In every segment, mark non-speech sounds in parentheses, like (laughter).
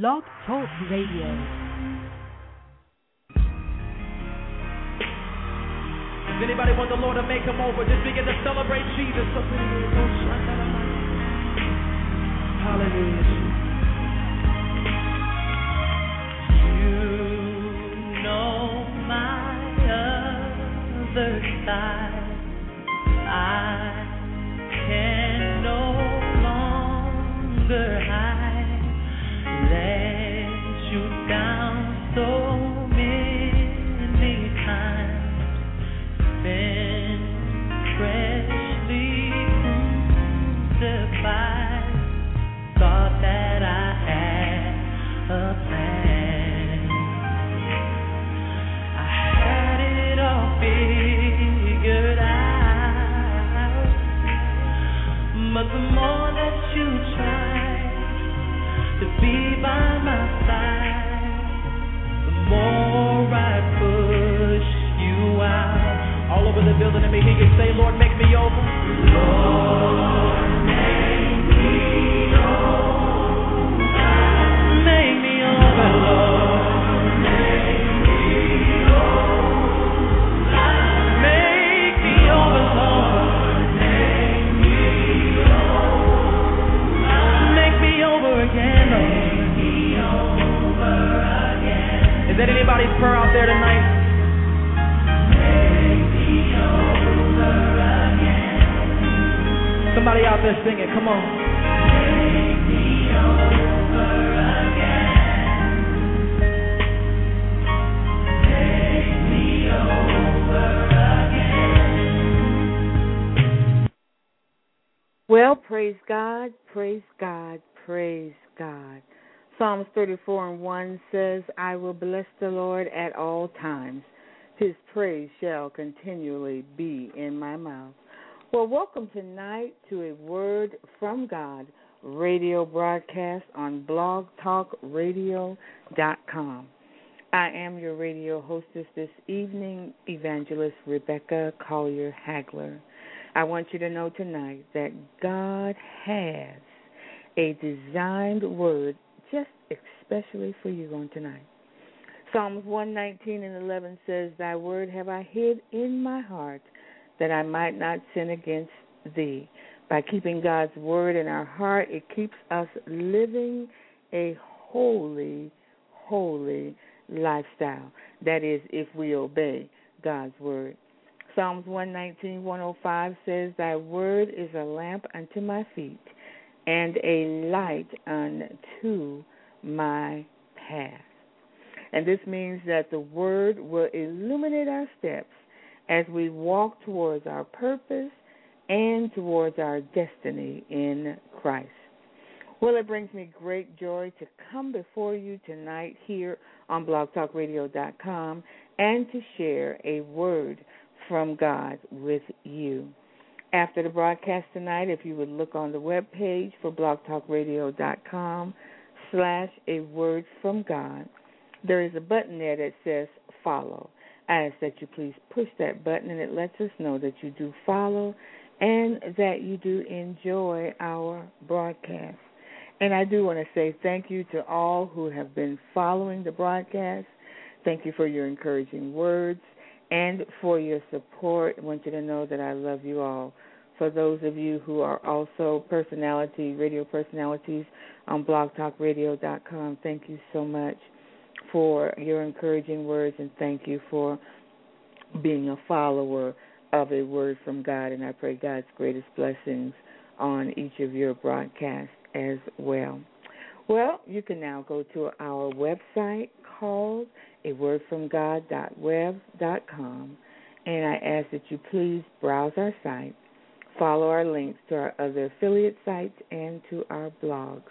Blog Talk Radio. Does anybody want the Lord to make him over? Just begin to celebrate Jesus. Hallelujah. You know my other side. Me hear you say, Lord, make me over. Lord, make me over, Make me over, Lord. Make me law, make me over again, Is that anybody's prayer Somebody out there singing, come on. Well, praise God, praise God, praise God. Psalms 34 and 1 says, I will bless the Lord at all times. His praise shall continually be in my mouth. Well, welcome tonight to a Word from God radio broadcast on blogtalkradio.com. I am your radio hostess this evening, Evangelist Rebecca Collier Hagler. I want you to know tonight that God has a designed word just especially for you on tonight. Psalms 119 and 11 says, Thy word have I hid in my heart that I might not sin against thee. By keeping God's word in our heart, it keeps us living a holy, holy lifestyle. That is, if we obey God's word. Psalms 119, 105 says, Thy word is a lamp unto my feet and a light unto my path. And this means that the word will illuminate our steps as we walk towards our purpose and towards our destiny in Christ. Well, it brings me great joy to come before you tonight here on blogtalkradio.com and to share a word from God with you. After the broadcast tonight, if you would look on the web page for blogtalkradio.com slash a word from God, there is a button there that says follow. I ask that you please push that button and it lets us know that you do follow and that you do enjoy our broadcast. And I do want to say thank you to all who have been following the broadcast. Thank you for your encouraging words and for your support. I want you to know that I love you all. For those of you who are also personality, radio personalities on blogtalkradio.com, thank you so much for your encouraging words and thank you for being a follower of a word from God. And I pray God's greatest blessings on each of your broadcasts as well. Well, you can now go to our website called a wordfromgod.web.com and I ask that you please browse our site, follow our links to our other affiliate sites and to our blogs.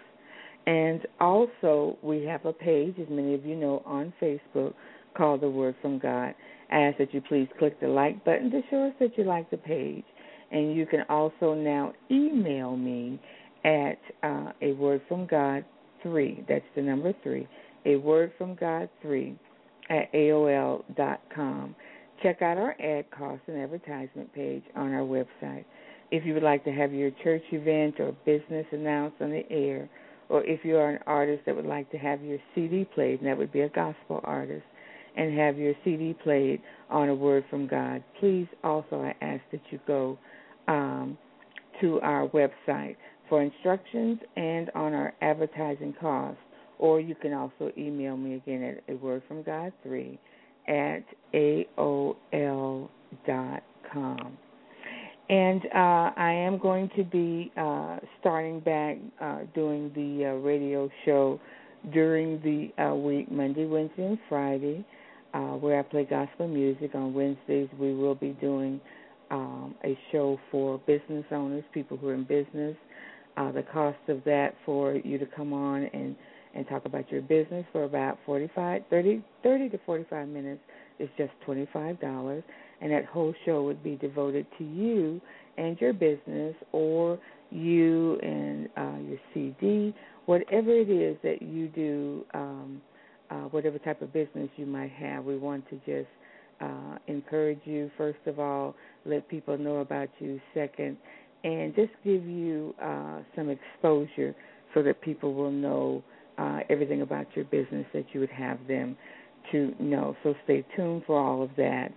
And also, we have a page, as many of you know, on Facebook called The Word from God. I ask that you please click the like button to show us that you like the page. And you can also now email me at uh, a word from God three. That's the number three. A word from God three at AOL dot com. Check out our ad cost and advertisement page on our website. If you would like to have your church event or business announced on the air, or if you are an artist that would like to have your CD played, and that would be a gospel artist, and have your CD played on a word from God, please also I ask that you go um, to our website for instructions and on our advertising costs. Or you can also email me again at a word from God three at aol dot com. And uh, I am going to be uh, starting back uh, doing the uh, radio show during the uh, week, Monday, Wednesday, and Friday, uh, where I play gospel music. On Wednesdays, we will be doing um, a show for business owners, people who are in business. Uh, the cost of that for you to come on and and talk about your business for about 45 30 30 to 45 minutes is just $25 and that whole show would be devoted to you and your business or you and uh, your CD, whatever it is that you do, um, uh, whatever type of business you might have. We want to just uh, encourage you, first of all, let people know about you, second, and just give you uh, some exposure so that people will know uh, everything about your business that you would have them to know. So stay tuned for all of that.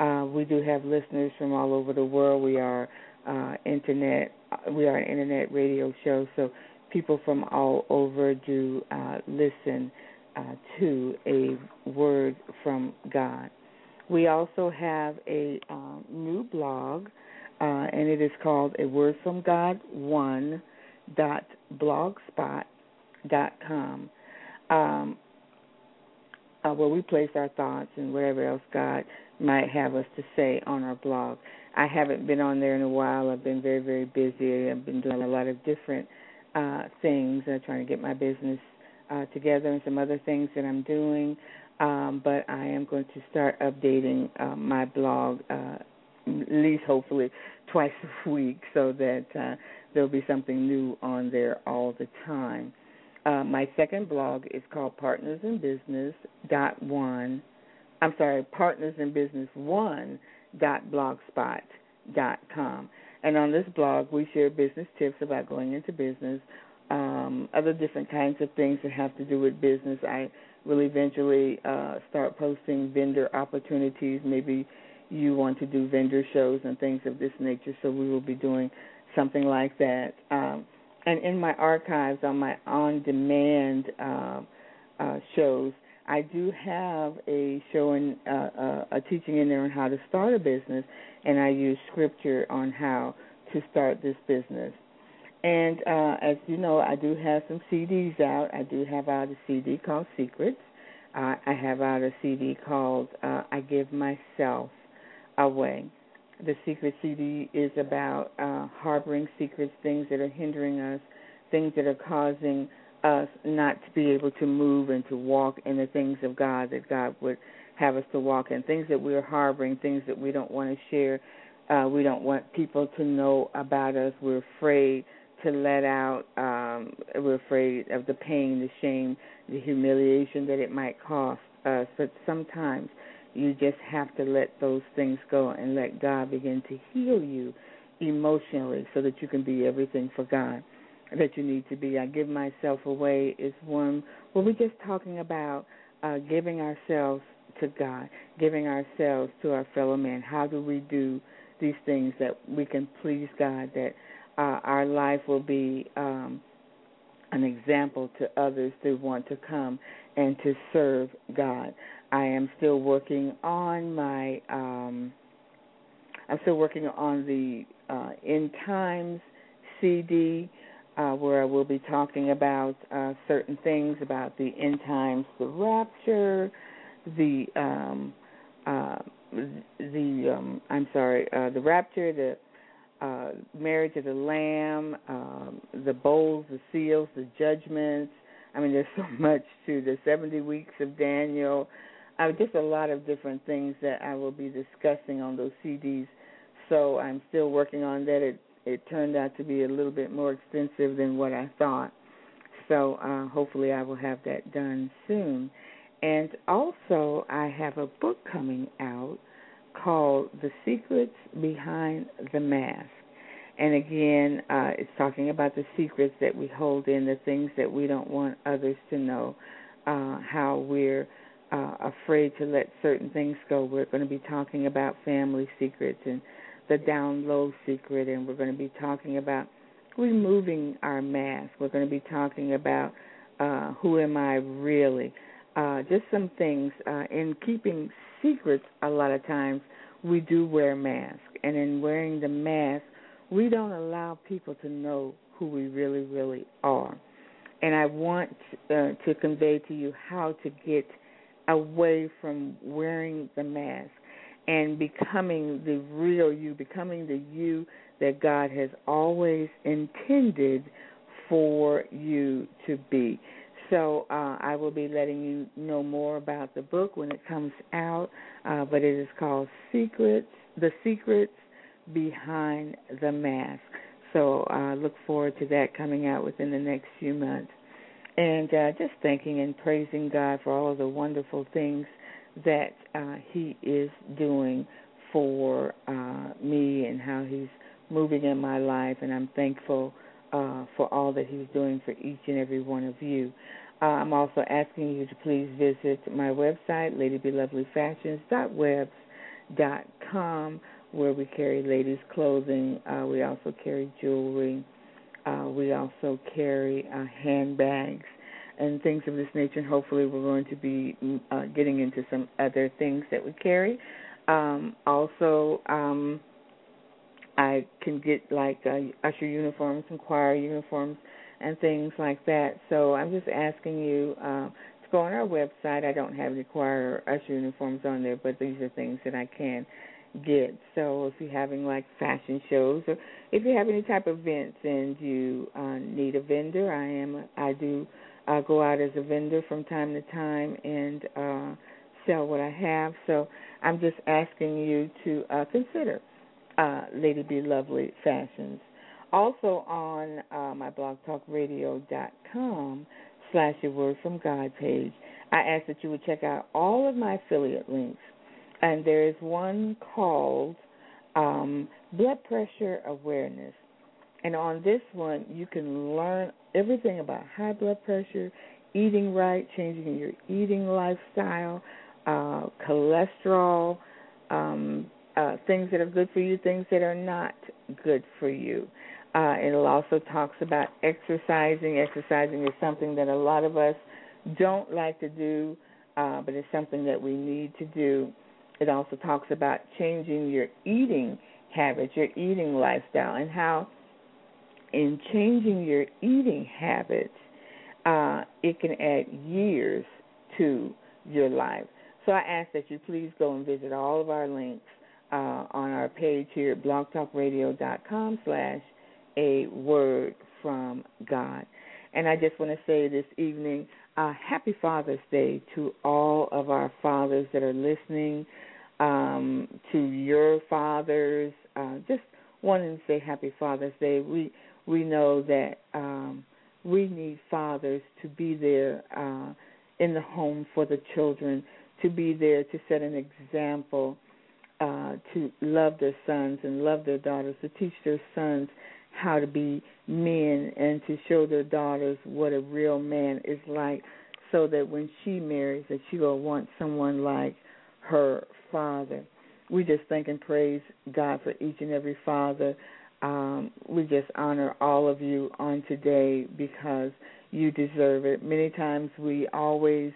Uh, we do have listeners from all over the world. We are uh, internet. Uh, we are an internet radio show, so people from all over do uh, listen uh, to a word from God. We also have a um, new blog, uh, and it is called A Word from God One dot blogspot dot com. Um, uh, where we place our thoughts and whatever else God might have us to say on our blog. I haven't been on there in a while. I've been very, very busy. I've been doing a lot of different uh, things, uh, trying to get my business uh, together and some other things that I'm doing. Um, but I am going to start updating uh, my blog uh, at least hopefully twice (laughs) a week so that uh, there'll be something new on there all the time. Uh, my second blog is called Partners in Business dot one. I'm sorry, Partners in Business one dot blogspot dot com. And on this blog, we share business tips about going into business, um, other different kinds of things that have to do with business. I will eventually uh, start posting vendor opportunities. Maybe you want to do vendor shows and things of this nature, so we will be doing something like that. Um, and in my archives on my on demand uh, uh, shows, I do have a show uh, uh, a teaching in there on how to start a business, and I use scripture on how to start this business. And uh, as you know, I do have some CDs out. I do have out a CD called Secrets. I have out a CD called uh, I Give Myself Away. The secret CD is about uh, harboring secrets, things that are hindering us, things that are causing us not to be able to move and to walk in the things of God that God would have us to walk in, things that we're harboring, things that we don't want to share. Uh, we don't want people to know about us. We're afraid to let out. Um, we're afraid of the pain, the shame, the humiliation that it might cost us. But sometimes you just have to let those things go and let God begin to heal you emotionally so that you can be everything for God that you need to be. I give myself away is one where we're just talking about uh, giving ourselves to God, giving ourselves to our fellow man. How do we do these things that we can please God, that uh, our life will be um, an example to others to want to come and to serve God. I am still working on my. Um, I'm still working on the uh, End Times CD, uh, where I will be talking about uh, certain things about the end times, the rapture, the um, uh, the um, I'm sorry, uh, the rapture, the uh, marriage of the Lamb, um, the bowls, the seals, the judgments. I mean, there's (laughs) so much to the 70 weeks of Daniel uh, just a lot of different things that I will be discussing on those CDs. So I'm still working on that. It it turned out to be a little bit more extensive than what I thought. So uh, hopefully I will have that done soon. And also I have a book coming out called The Secrets Behind the Mask. And again, uh, it's talking about the secrets that we hold in, the things that we don't want others to know, uh, how we're uh, afraid to let certain things go. We're going to be talking about family secrets and the down low secret, and we're going to be talking about removing our mask. We're going to be talking about uh, who am I really. Uh, just some things uh, in keeping secrets. A lot of times we do wear masks, and in wearing the mask, we don't allow people to know who we really, really are. And I want uh, to convey to you how to get away from wearing the mask and becoming the real you, becoming the you that God has always intended for you to be. So uh, I will be letting you know more about the book when it comes out, uh, but it is called Secrets: The Secrets Behind the Mask. So uh, look forward to that coming out within the next few months. And uh, just thanking and praising God for all of the wonderful things that uh, He is doing for uh, me and how He's moving in my life, and I'm thankful uh, for all that He's doing for each and every one of you. Uh, I'm also asking you to please visit my website, ladybelovelyfashions.webs.com, where we carry ladies' clothing. Uh, we also carry jewelry. Uh, we also carry uh, handbags and things of this nature. And hopefully, we're going to be mm, uh, getting into some other things that we carry. Um, also, um, I can get like uh, usher uniforms and choir uniforms and things like that. So I'm just asking you uh, to go on our website. I don't have any choir or usher uniforms on there, but these are things that I can get. So if you're having like fashion shows or if you have any type of events and you uh, need a vendor, I am I do uh, go out as a vendor from time to time and uh, sell what I have. So I'm just asking you to uh, consider uh, Lady Be Lovely Fashions. Also on uh, my blogtalkradio.com slash your word from God page, I ask that you would check out all of my affiliate links. And there is one called um, Blood Pressure Awareness. And on this one, you can learn everything about high blood pressure, eating right, changing your eating lifestyle, uh, cholesterol, um, uh, things that are good for you, things that are not good for you. Uh, it also talks about exercising. Exercising is something that a lot of us don't like to do, uh, but it's something that we need to do. It also talks about changing your eating habits, your eating lifestyle, and how in changing your eating habits, uh, it can add years to your life. So I ask that you please go and visit all of our links uh, on our page here at blogtalkradio.com slash a word from God. And I just want to say this evening, happy Father's Day to all of our fathers that are listening, um, to your fathers. Uh, just wanting to say happy Father's Day. We we know that um, we need fathers to be there uh, in the home for the children, to be there to set an example uh, to love their sons and love their daughters, to teach their sons how to be men and to show their daughters what a real man is like so that when she marries that she will want someone like her father. We just thank and praise God for each and every father. Um, we just honor all of you on today because you deserve it. Many times we always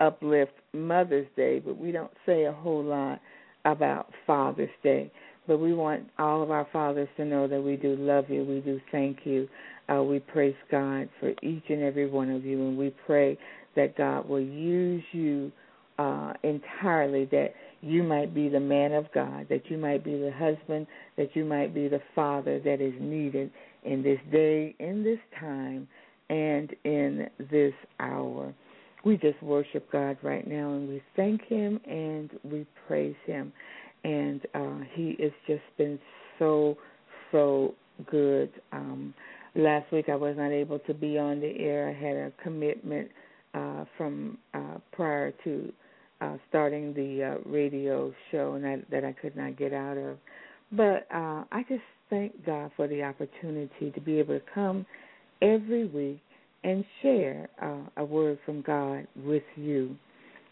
uplift Mother's Day, but we don't say a whole lot about Father's Day. But we want all of our fathers to know that we do love you. We do thank you. Uh, we praise God for each and every one of you, and we pray that God will use you uh, entirely, that you might be the man of God, that you might be the husband, that you might be the father that is needed in this day, in this time, and in this hour we just worship God right now and we thank Him and we praise Him. And uh, He has just been so, so good. Um, last week I was not able to be on the air. I had a commitment uh, from uh, prior to uh, starting the uh, radio show and that, that I could not get out of. But uh, I just thank God for the opportunity to be able to come every week and share uh, a word from God with you.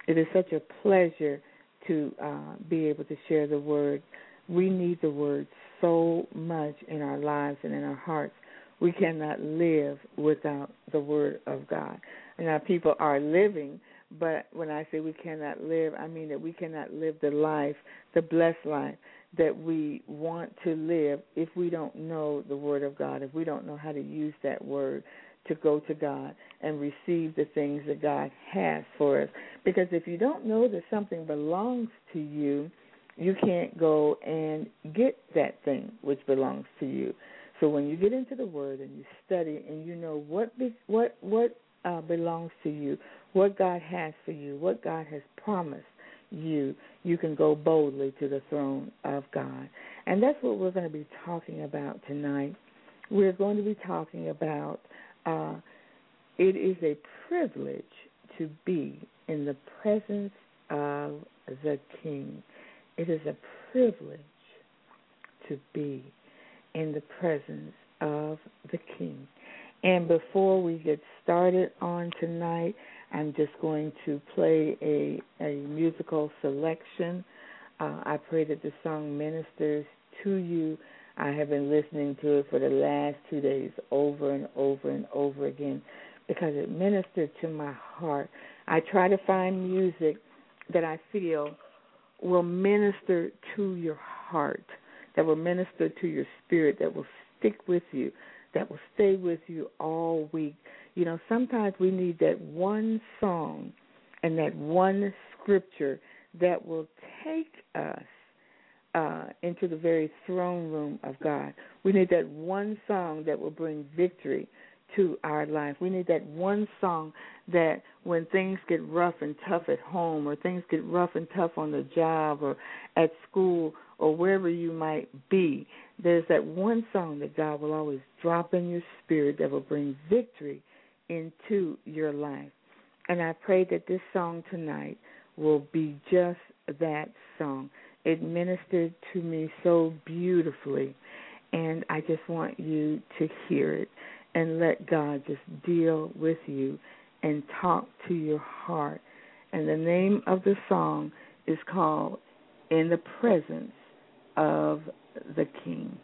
It is such a pleasure to uh, be able to share the word. We need the word so much in our lives and in our hearts. We cannot live without the word of God. And our people are living, but when I say we cannot live, I mean that we cannot live the life, the blessed life that we want to live if we don't know the Word of God, if we don't know how to use that Word to go to God and receive the things that God has for us. Because if you don't know that something belongs to you, you can't go and get that thing which belongs to you. So when you get into the Word and you study and you know what be, what what uh, belongs to you, what God has for you, what God has promised you, you can go boldly to the throne of God. And that's what we're going to be talking about tonight. We're going to be talking about uh, it is a privilege to be in the presence of the King. It is a privilege to be in the presence of the King. And before we get started on tonight, I'm just going to play a, a musical selection. Uh, I pray that the song ministers to you. I have been listening to it for the last two days over and over and over again because it ministered to my heart. I try to find music that I feel will minister to your heart, that will minister to your spirit, that will stick with you, that will stay with you all week. You know, sometimes we need that one song and that one scripture that will take us uh, into the very throne room of God. We need that one song that will bring victory to our life. We need that one song that when things get rough and tough at home, or things get rough and tough on the job, or at school, or wherever you might be, there's that one song that God will always drop in your spirit that will bring victory into your life. And I pray that this song tonight will be just that song. It ministered to me so beautifully, and I just want you to hear it and let God just deal with you and talk to your heart. And the name of the song is called In the Presence of the King.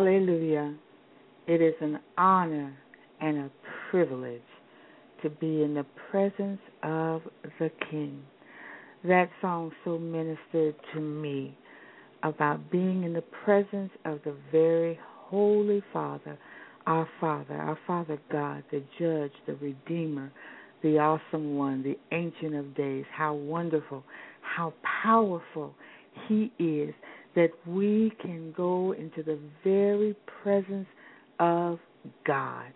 Hallelujah. It is an honor and a privilege to be in the presence of the King. That song so ministered to me about being in the presence of the very Holy Father, our Father, our Father God, the Judge, the Redeemer, the Awesome One, the Ancient of Days. How wonderful, how powerful He is that we can go into the very presence of God.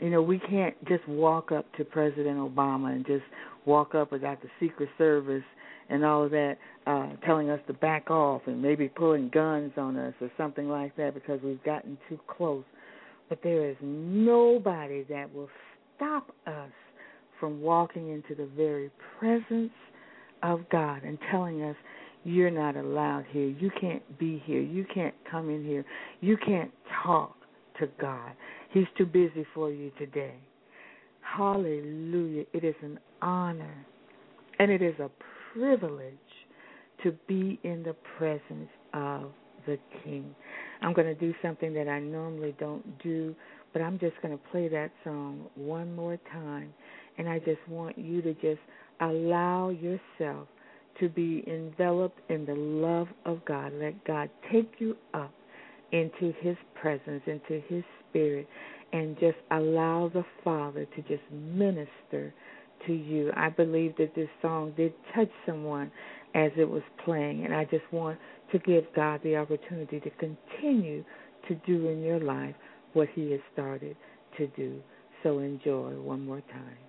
You know, we can't just walk up to President Obama and just walk up without the Secret Service and all of that uh telling us to back off and maybe pulling guns on us or something like that because we've gotten too close. But there is nobody that will stop us from walking into the very presence of God and telling us you're not allowed here. You can't be here. You can't come in here. You can't talk to God. He's too busy for you today. Hallelujah. It is an honor and it is a privilege to be in the presence of the King. I'm going to do something that I normally don't do, but I'm just going to play that song one more time. And I just want you to just allow yourself to be enveloped in the love of God. Let God take you up into His presence, into His spirit, and just allow the Father to just minister to you. I believe that this song did touch someone as it was playing, and I just want to give God the opportunity to continue to do in your life what He has started to do. So enjoy one more time.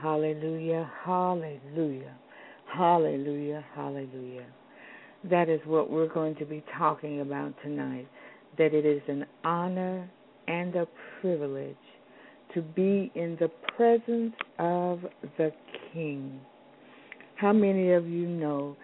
Hallelujah, hallelujah, hallelujah, hallelujah. That is what we're going to be talking about tonight. That it is an honor and a privilege to be in the presence of the King. How many of you know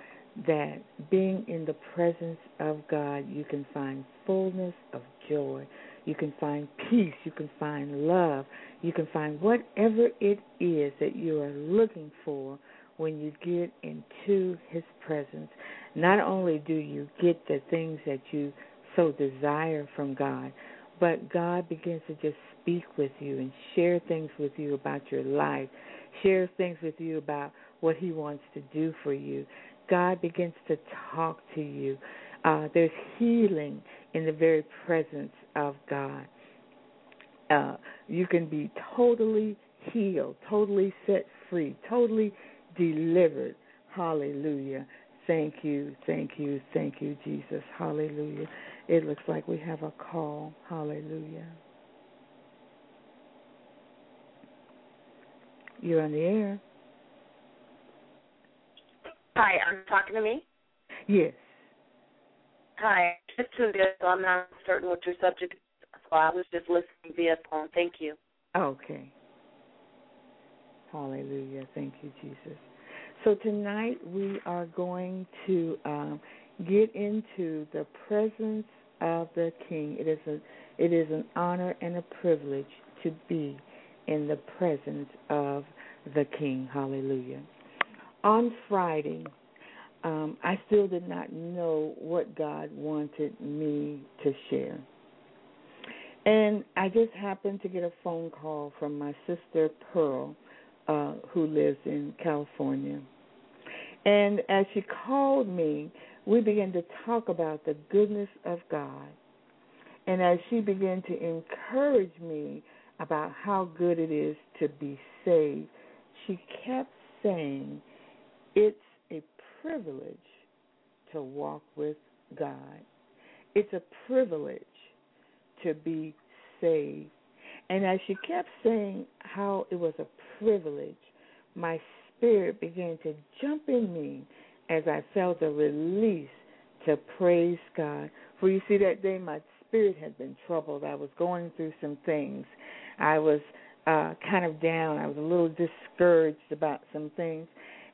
that being in the presence of God, you can find fullness of joy, you can find peace, you can find love, you can find whatever it is that you are looking for when you get into His presence. Not only do you get the things that you so desire from God, but God begins to just speak with you and share things with you about your life, share things with you about what He wants to do for you. God begins to talk to you. Uh, there's healing in the very presence of God. Uh, you can be totally healed, totally set free, totally delivered. Hallelujah. Thank you, thank you, thank you, Jesus. Hallelujah. It looks like we have a call. Hallelujah. You're on the air. Hi, are you talking to me? Yes. Hi, just tuned in, so I'm not certain what your subject is, so I was just listening via phone. Thank you. Okay. Hallelujah. Thank you, Jesus. So tonight we are going to um, get into the presence of the King. It is a it is an honor and a privilege to be in the presence of the King. Hallelujah. On Friday, um, I still did not know what God wanted me to share. And I just happened to get a phone call from my sister Pearl, uh, who lives in California. And as she called me, we began to talk about the goodness of God. And as she began to encourage me about how good it is to be saved, she kept saying, It's privilege to walk with God. It's a privilege to be saved. And as she kept saying how it was a privilege, my spirit began to jump in me as I felt a release to praise God. For you see, that day my spirit had been troubled. I was going through some things. I was uh kind of down. I was a little discouraged about some things.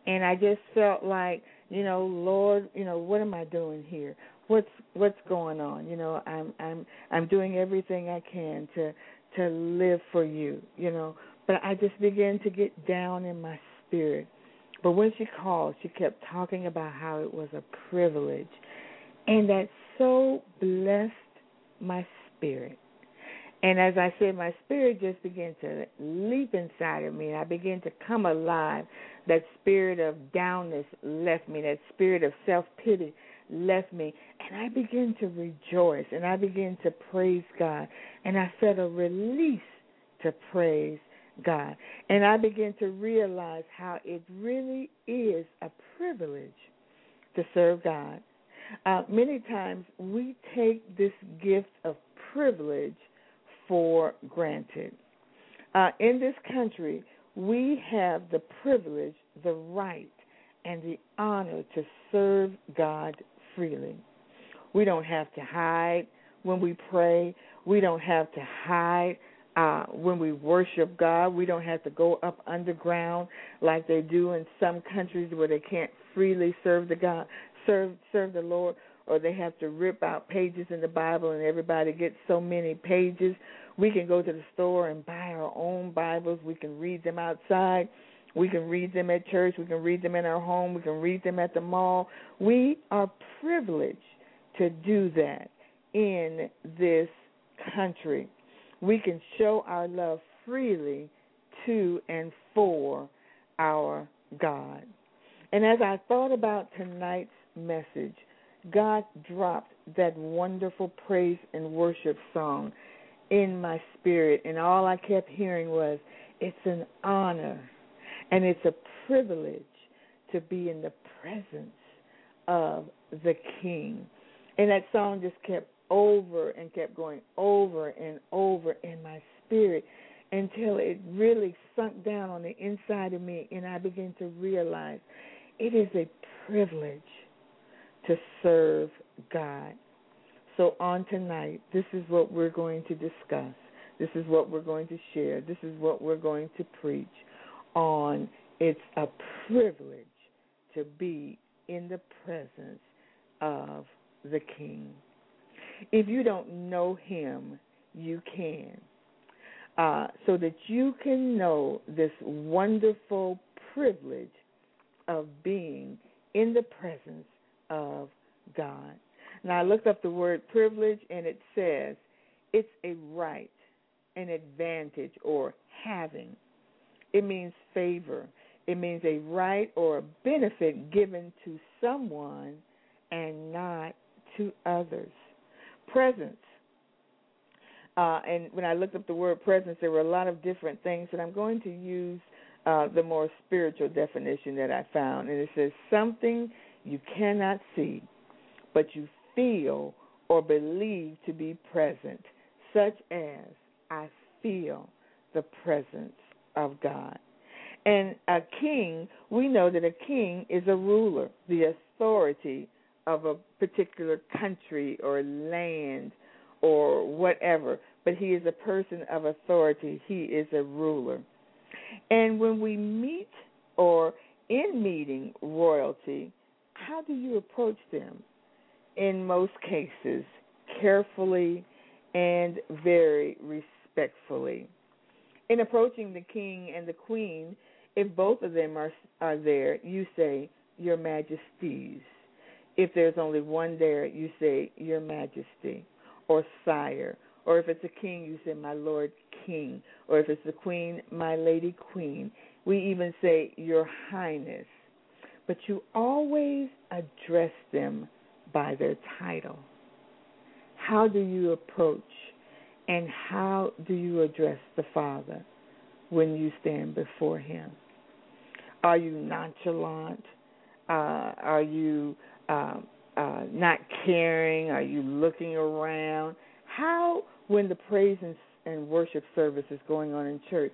And I just felt like, you know, Lord, you know, what am I doing here? What's what's going on? You know, I'm I'm I'm doing everything I can to to live for you, you know. But I just began to get down in my spirit. But when she called, she kept talking about how it was a privilege. And that so blessed my spirit. And as I said, my spirit just began to leap inside of me, and I began to come alive. That spirit of downness left me, that spirit of self pity left me, and I began to rejoice, and I began to praise God, and I felt a release to praise God. And I began to realize how it really is a privilege to serve God. Uh, many times we take this gift of privilege for granted. Uh, in this country, we have the privilege, the right, and the honor to serve God freely. We don't have to hide when we pray. We don't have to hide uh, when we worship God. We don't have to go up underground like they do in some countries where they can't freely serve the God, serve serve the Lord, or they have to rip out pages in the Bible and everybody gets so many pages. We can go to the store and buy our own Bibles. We can read them outside. We can read them at church. We can read them in our home. We can read them at the mall. We are privileged to do that in this country we can show our love freely to and for our God. And as I thought about tonight's message, God dropped that wonderful praise and worship song in my spirit, and all I kept hearing was, It's an honor and it's a privilege to be in the presence of the King. And that song just kept over and kept going over and over in my spirit. until it really sunk down on the inside of me and I began to realize it is a privilege to serve God. So, on tonight, this is what we're going to discuss. This is what we're going to share. This is what we're going to preach on. It's a privilege to be in the presence of the King. If you don't know him, you can. Uh, so that you can know this wonderful privilege of being in the presence of God. Now, I looked up the word privilege, and it says it's a right, an advantage, or having. It means favor. It means a right or a benefit given to someone and not to others. Presence. Uh, and when I looked up the word presence, there were a lot of different things, and I'm going to use uh, the more spiritual definition that I found. And it says something you cannot see, but you feel or believe to be present, such as I feel the presence of God. And a king, we know that a king is a ruler, the authority of a particular country or land or whatever, but he is a person of authority. He is a ruler. And when we meet or in meeting royalty, how do you approach them? In most cases, carefully and very respectfully. In approaching the king and the queen, if both of them are are there, you say, Your Majesties. If there's only one there, you say, Your Majesty or Sire. Or if it's a king, you say, My Lord King. Or if it's a queen, My Lady Queen. We even say, Your Highness. But you always address them by their title. How do you approach and how do you address the Father when you stand before Him? Are you nonchalant? Uh, are you uh, uh, not caring? Are you looking around? How, when the praise and, and worship service is going on in church,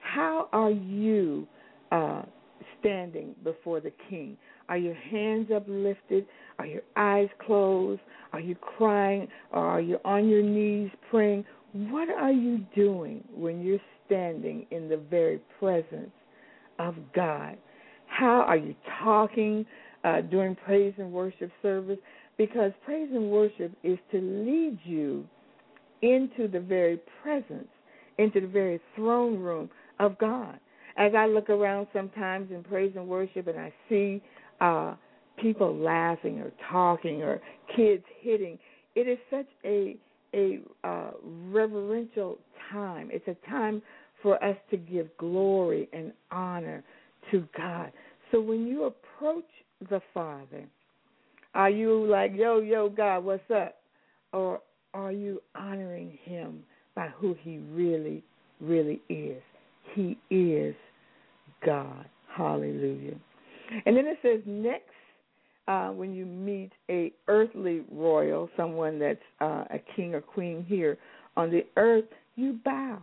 how are you uh, standing before the King? Are your hands uplifted? Are your eyes closed? Are you crying? Or are you on your knees praying? What are you doing when you're standing in the very presence of God? How are you talking uh, during praise and worship service? Because praise and worship is to lead you into the very presence, into the very throne room of God. As I look around sometimes in praise and worship and I see uh, people laughing or talking or kids hitting, it is such a a uh, reverential time. It's a time for us to give glory and honor to God. So when you approach the Father, are you like, yo, yo, God, what's up? Or are you honoring Him by who He really, really is? He is God. Hallelujah. And then it says, next, uh, when you meet a earthly royal, someone that's uh, a king or queen here on the earth, you bow.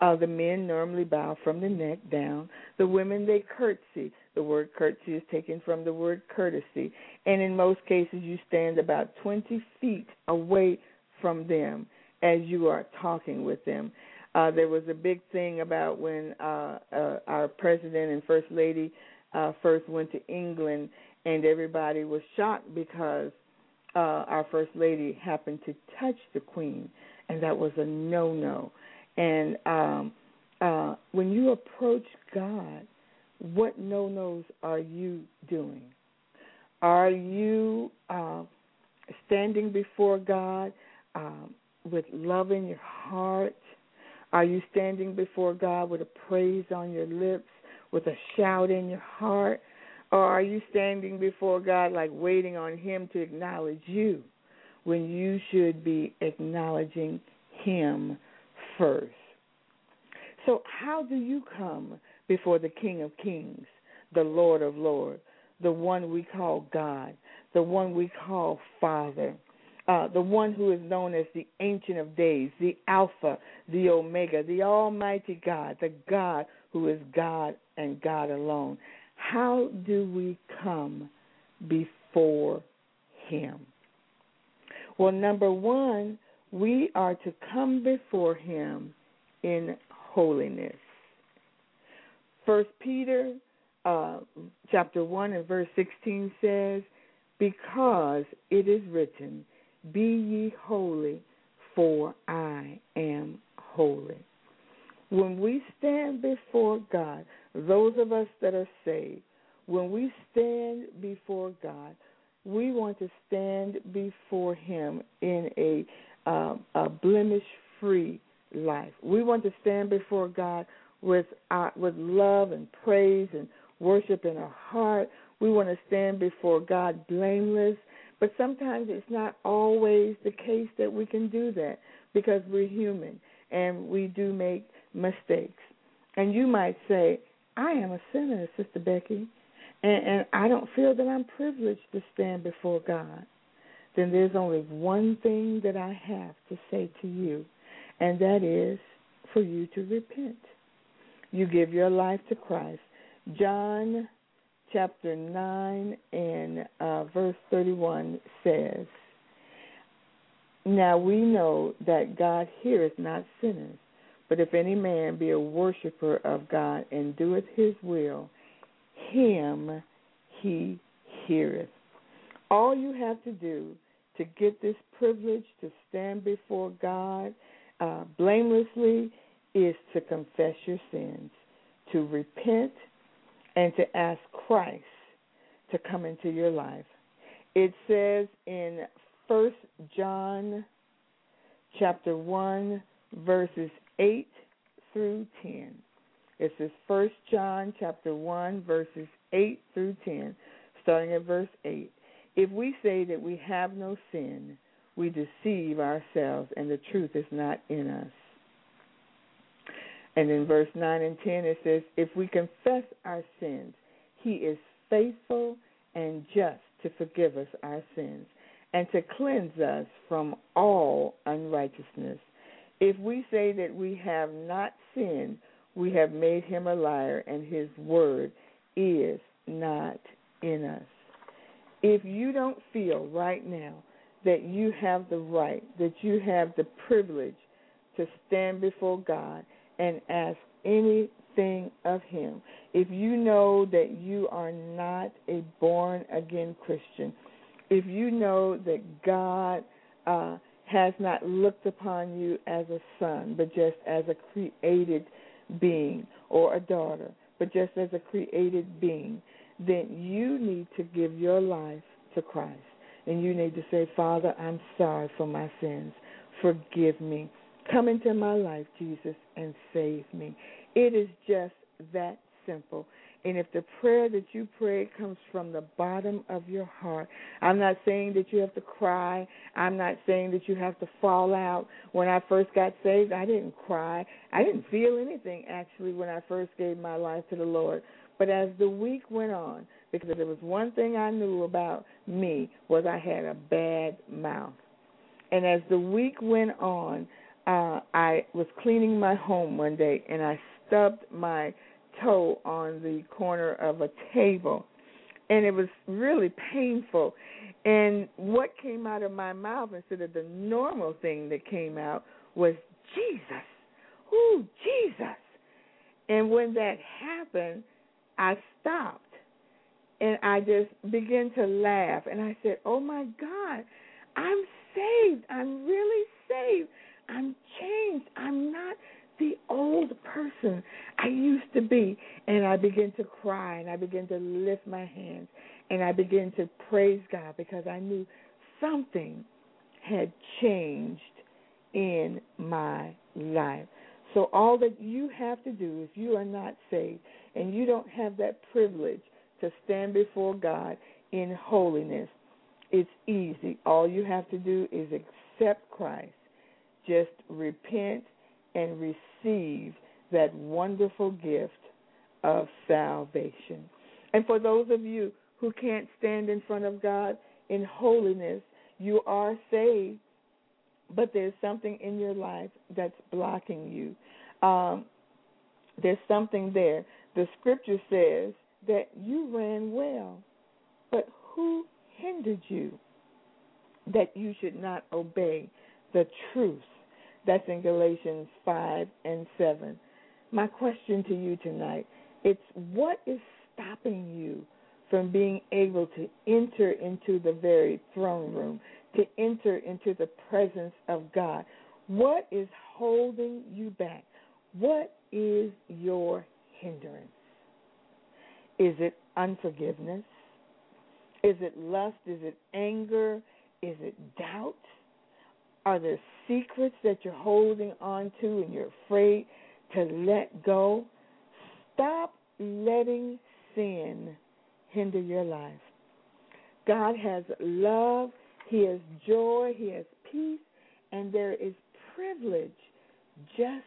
Uh, the men normally bow from the neck down. The women, they curtsy. The word curtsy is taken from the word courtesy. And in most cases, you stand about 20 feet away from them as you are talking with them. Uh, there was a big thing about when uh, uh, our president and first lady uh, first went to England, and everybody was shocked because uh, our first lady happened to touch the queen, and that was a no-no. And um, uh, when you approach God, what no nos are you doing? Are you uh, standing before God um, with love in your heart? Are you standing before God with a praise on your lips, with a shout in your heart? Or are you standing before God like waiting on Him to acknowledge you when you should be acknowledging Him first? So, how do you come before the King of Kings, the Lord of Lords, the one we call God, the one we call Father? uh, the one who is known as the Ancient of Days, the Alpha, the Omega, the Almighty God, the God who is God and God alone. How do we come before Him? Well, number one, we are to come before Him in holiness. First Peter uh, chapter 1 and verse 16 says, Because it is written, Be ye holy, for I am holy. When we stand before God, those of us that are saved, when we stand before God, we want to stand before Him in a, uh, a blemish free life. We want to stand before God with our, with love and praise and worship in our heart. We want to stand before God blameless. But sometimes it's not always the case that we can do that because we're human and we do make mistakes. And you might say, I am a sinner, Sister Becky, and, and I don't feel that I'm privileged to stand before God. Then there's only one thing that I have to say to you, and that is for you to repent. You give your life to Christ. John chapter 9 and uh, verse 31 says, Now we know that God heareth not sinners, but if any man be a worshiper of God and doeth his will, him he heareth. All you have to do to get this privilege to stand before God uh, blamelessly is to confess your sins, to repent, and to ask Christ to come into your life. It says in First John chapter 1 verses 8 through 10. It says First John chapter 1 verses 8 through 10, starting at verse 8. If we say that we have no sin, we deceive ourselves and the truth is not in us. And in verse 9 and 10 it says, If we confess our sins, he is faithful and just to forgive us our sins and to cleanse us from all unrighteousness. If we say that we have not sinned, we have made him a liar, and his word is not in us. If you don't feel right now that you have the right, that you have the privilege to stand before God and ask anything of Him, if you know that you are not a born again Christian, if you know that God uh, has not looked upon you as a son, but just as a created being, or a daughter, but just as a created being, then you need to give your life to Christ. And you need to say, Father, I'm sorry for my sins. Forgive me. Come into my life, Jesus, and save me. It is just that simple. And if the prayer that you pray comes from the bottom of your heart, I'm not saying that you have to cry. I'm not saying that you have to fall out. When I first got saved, I didn't cry. I didn't feel anything actually when I first gave my life to the Lord. But as the week went on, because there was one thing I knew about me was I had a bad mouth. And as the week went on, uh, I was cleaning my home one day and I stubbed my toe on the corner of a table. And it was really painful. And what came out of my mouth instead of the normal thing that came out was Jesus. Ooh, Jesus. And when that happened, I stopped and I just began to laugh. And I said, Oh my God, I'm saved. I'm really saved. I'm changed. I'm not the old person I used to be. And I began to cry and I began to lift my hands and I began to praise God because I knew something had changed in my life. So, all that you have to do if you are not saved and you don't have that privilege to stand before God in holiness, it's easy. All you have to do is accept Christ. Just repent and receive that wonderful gift of salvation. And for those of you who can't stand in front of God in holiness, You are saved, but there's something in your life that's blocking you. Um, there's something there. The scripture says that you ran well, but who hindered you that you should not obey the truth? That's in Galatians 5 and 7. My question to you tonight it's what is stopping you from being able to enter into the very throne room, to enter into the presence of God? What is holding you back? What is your hindrance? Is it unforgiveness? Is it lust? Is it anger? Is it doubt? Are there secrets that you're holding on to and you're afraid to let go? Stop letting sin hinder your life. God has love, He has joy, He has peace, and there is privilege just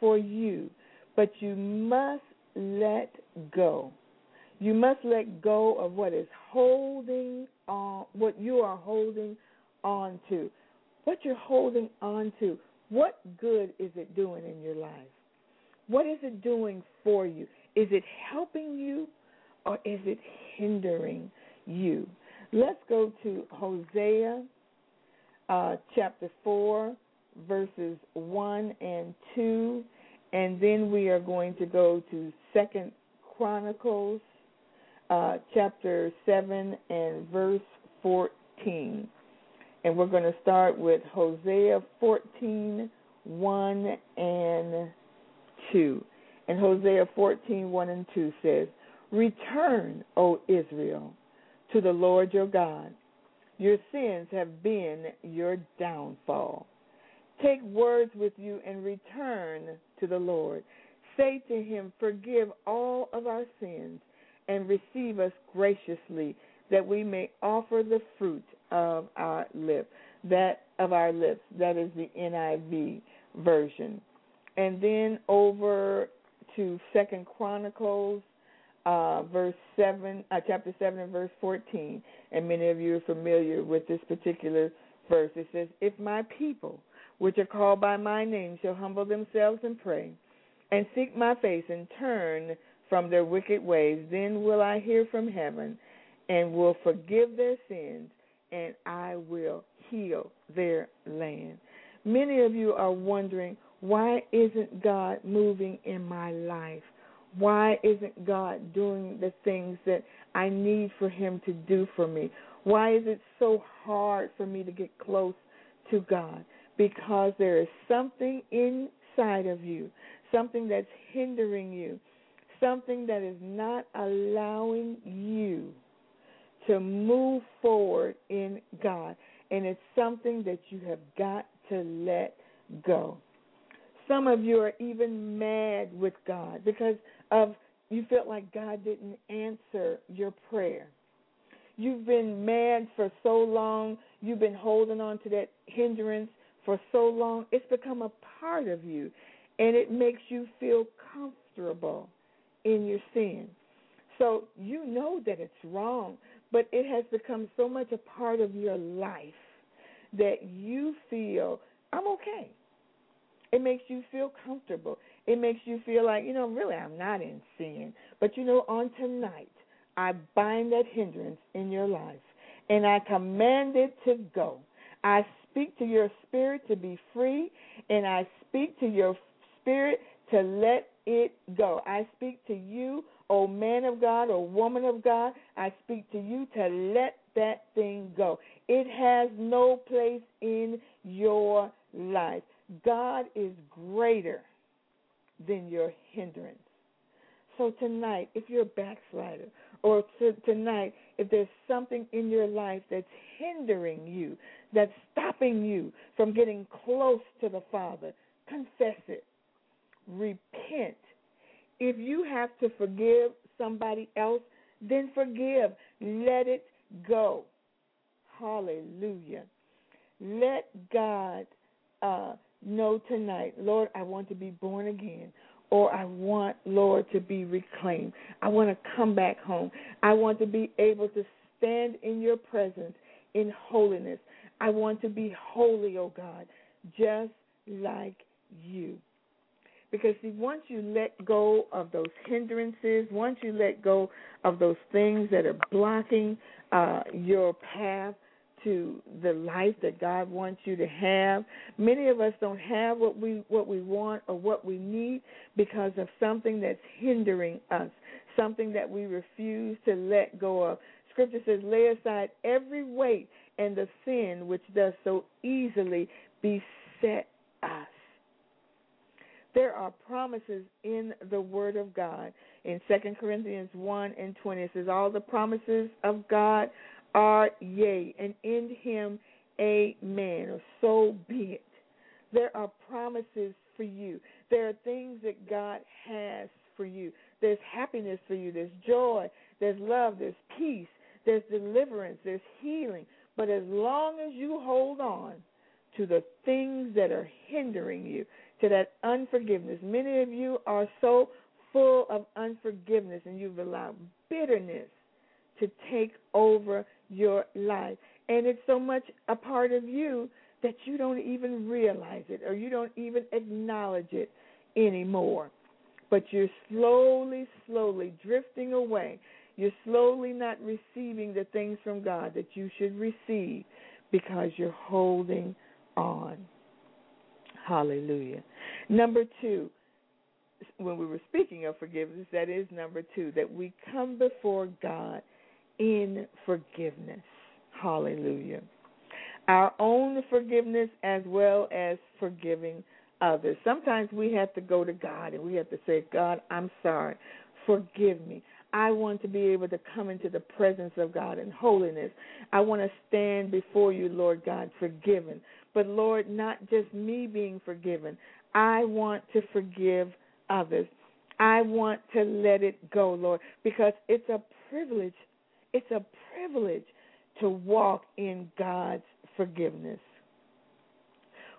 for you. But you must let go. You must let go of what is holding on, what you are holding on to. What you're holding on to, what good is it doing in your life? What is it doing for you? Is it helping you or is it hindering you? Let's go to Hosea uh, chapter 4, verses 1 and 2, and then we are going to go to Second Chronicles uh, chapter 7 and verse 14. And we're going to start with Hosea 14, 1 and 2. And Hosea 14, 1 and 2 says, Return, O Israel, to the Lord your God. Your sins have been your downfall. Take words with you and return to the Lord. Say to him, Forgive all of our sins and receive us graciously, that we may offer the fruit of our lips. That of our lips. That is the NIV version. And then over to Second Chronicles, uh, verse seven, uh, chapter seven and verse fourteen. And many of you are familiar with this particular verse. It says, "If my people, which are called by my name, shall humble themselves and pray, and seek my face and turn from their wicked ways, then will I hear from heaven and will forgive their sins, and I will heal their land. Many of you are wondering, why isn't God moving in my life? Why isn't God doing the things that I need for Him to do for me? Why is it so hard for me to get close to God? Because there is something inside of you, something that's hindering you something that is not allowing you to move forward in God. And it's something that you have got to let go. Some of you are even mad with God because of you felt like God didn't answer your prayer. You've been mad for so long, you've been holding on to that hindrance for so long, it's become a part of you and it makes you feel comfortable in your sin. So you know that it's wrong, but it has become so much a part of your life that you feel, I'm okay. It makes you feel comfortable. It makes you feel like, you know, really, I'm not in sin. But, you know, on tonight, I bind that hindrance in your life and I command it to go. I speak to your spirit to be free and I speak to your spirit to let it go. I speak to you, O man of God or woman of God. I speak to you to let that thing go. It has no place in your life. God is greater than your hindrance. So tonight, if you're a backslider, or tonight, if there's something in your life that's hindering you, that's stopping you from getting close to the Father, confess it repent. If you have to forgive somebody else, then forgive. Let it go. Hallelujah. Let God uh, know tonight, Lord, I want to be born again. Or I want, Lord, to be reclaimed. I want to come back home. I want to be able to stand in your presence in holiness. I want to be holy, oh God, just like you. Because, see, once you let go of those hindrances, once you let go of those things that are blocking uh, your path to the life that God wants you to have, many of us don't have what we what we want or what we need because of something that's hindering us, something that we refuse to let go of. Scripture says, "Lay aside every weight and the sin which does so easily beset us." There are promises in the Word of God. In 2 Corinthians 1 and 20, it says, All the promises of God are yea, and in Him, amen, so be it. There are promises for you. There are things that God has for you. There's happiness for you. There's joy. There's love. There's peace. There's deliverance. There's healing. But as long as you hold on to the things that are hindering you, to that unforgiveness. Many of you are so full of unforgiveness and you've allowed bitterness to take over your life. And it's so much a part of you that you don't even realize it or you don't even acknowledge it anymore. But you're slowly, slowly drifting away. You're slowly not receiving the things from God that you should receive because you're holding on. Hallelujah. Number two, when we were speaking of forgiveness, that is number two, that we come before God in forgiveness. Hallelujah. Our own forgiveness as well as forgiving others. Sometimes we have to go to God and we have to say, God, I'm sorry. Forgive me. I want to be able to come into the presence of God in holiness. I want to stand before you, Lord God, forgiven. But Lord, not just me being forgiven. I want to forgive others. I want to let it go, Lord, because it's a privilege. It's a privilege to walk in God's forgiveness.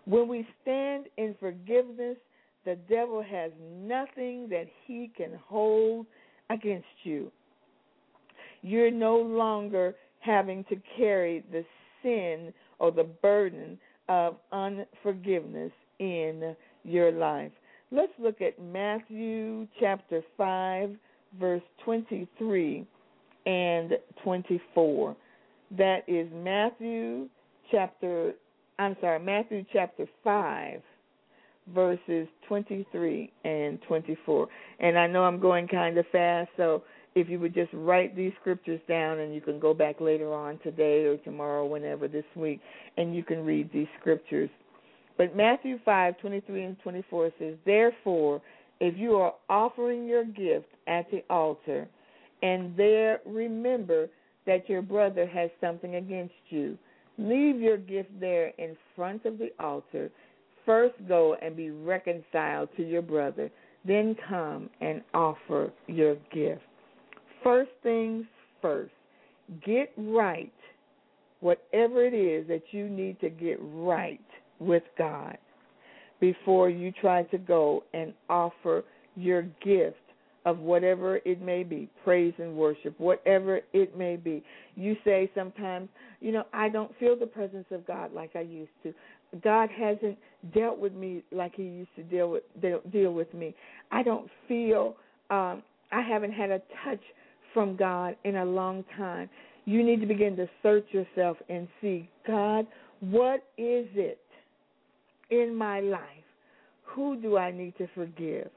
When we stand in forgiveness, the devil has nothing that he can hold against you. You're no longer having to carry the sin or the burden of unforgiveness in your life. Let's look at Matthew chapter 5, verse 23 and 24. That is Matthew chapter, I'm sorry, Matthew chapter 5, verses 23 and 24. And I know I'm going kind of fast, so if you would just write these scriptures down and you can go back later on today or tomorrow, whenever this week, and you can read these scriptures. But Matthew 5 23 and 24 says, Therefore, if you are offering your gift at the altar, and there remember that your brother has something against you, leave your gift there in front of the altar. First go and be reconciled to your brother, then come and offer your gift. First things first, get right whatever it is that you need to get right with God before you try to go and offer your gift of whatever it may be praise and worship, whatever it may be. You say sometimes, you know, I don't feel the presence of God like I used to. God hasn't dealt with me like He used to deal with deal with me. I don't feel um, I haven't had a touch from God in a long time. You need to begin to search yourself and see, God, what is it in my life? Who do I need to forgive?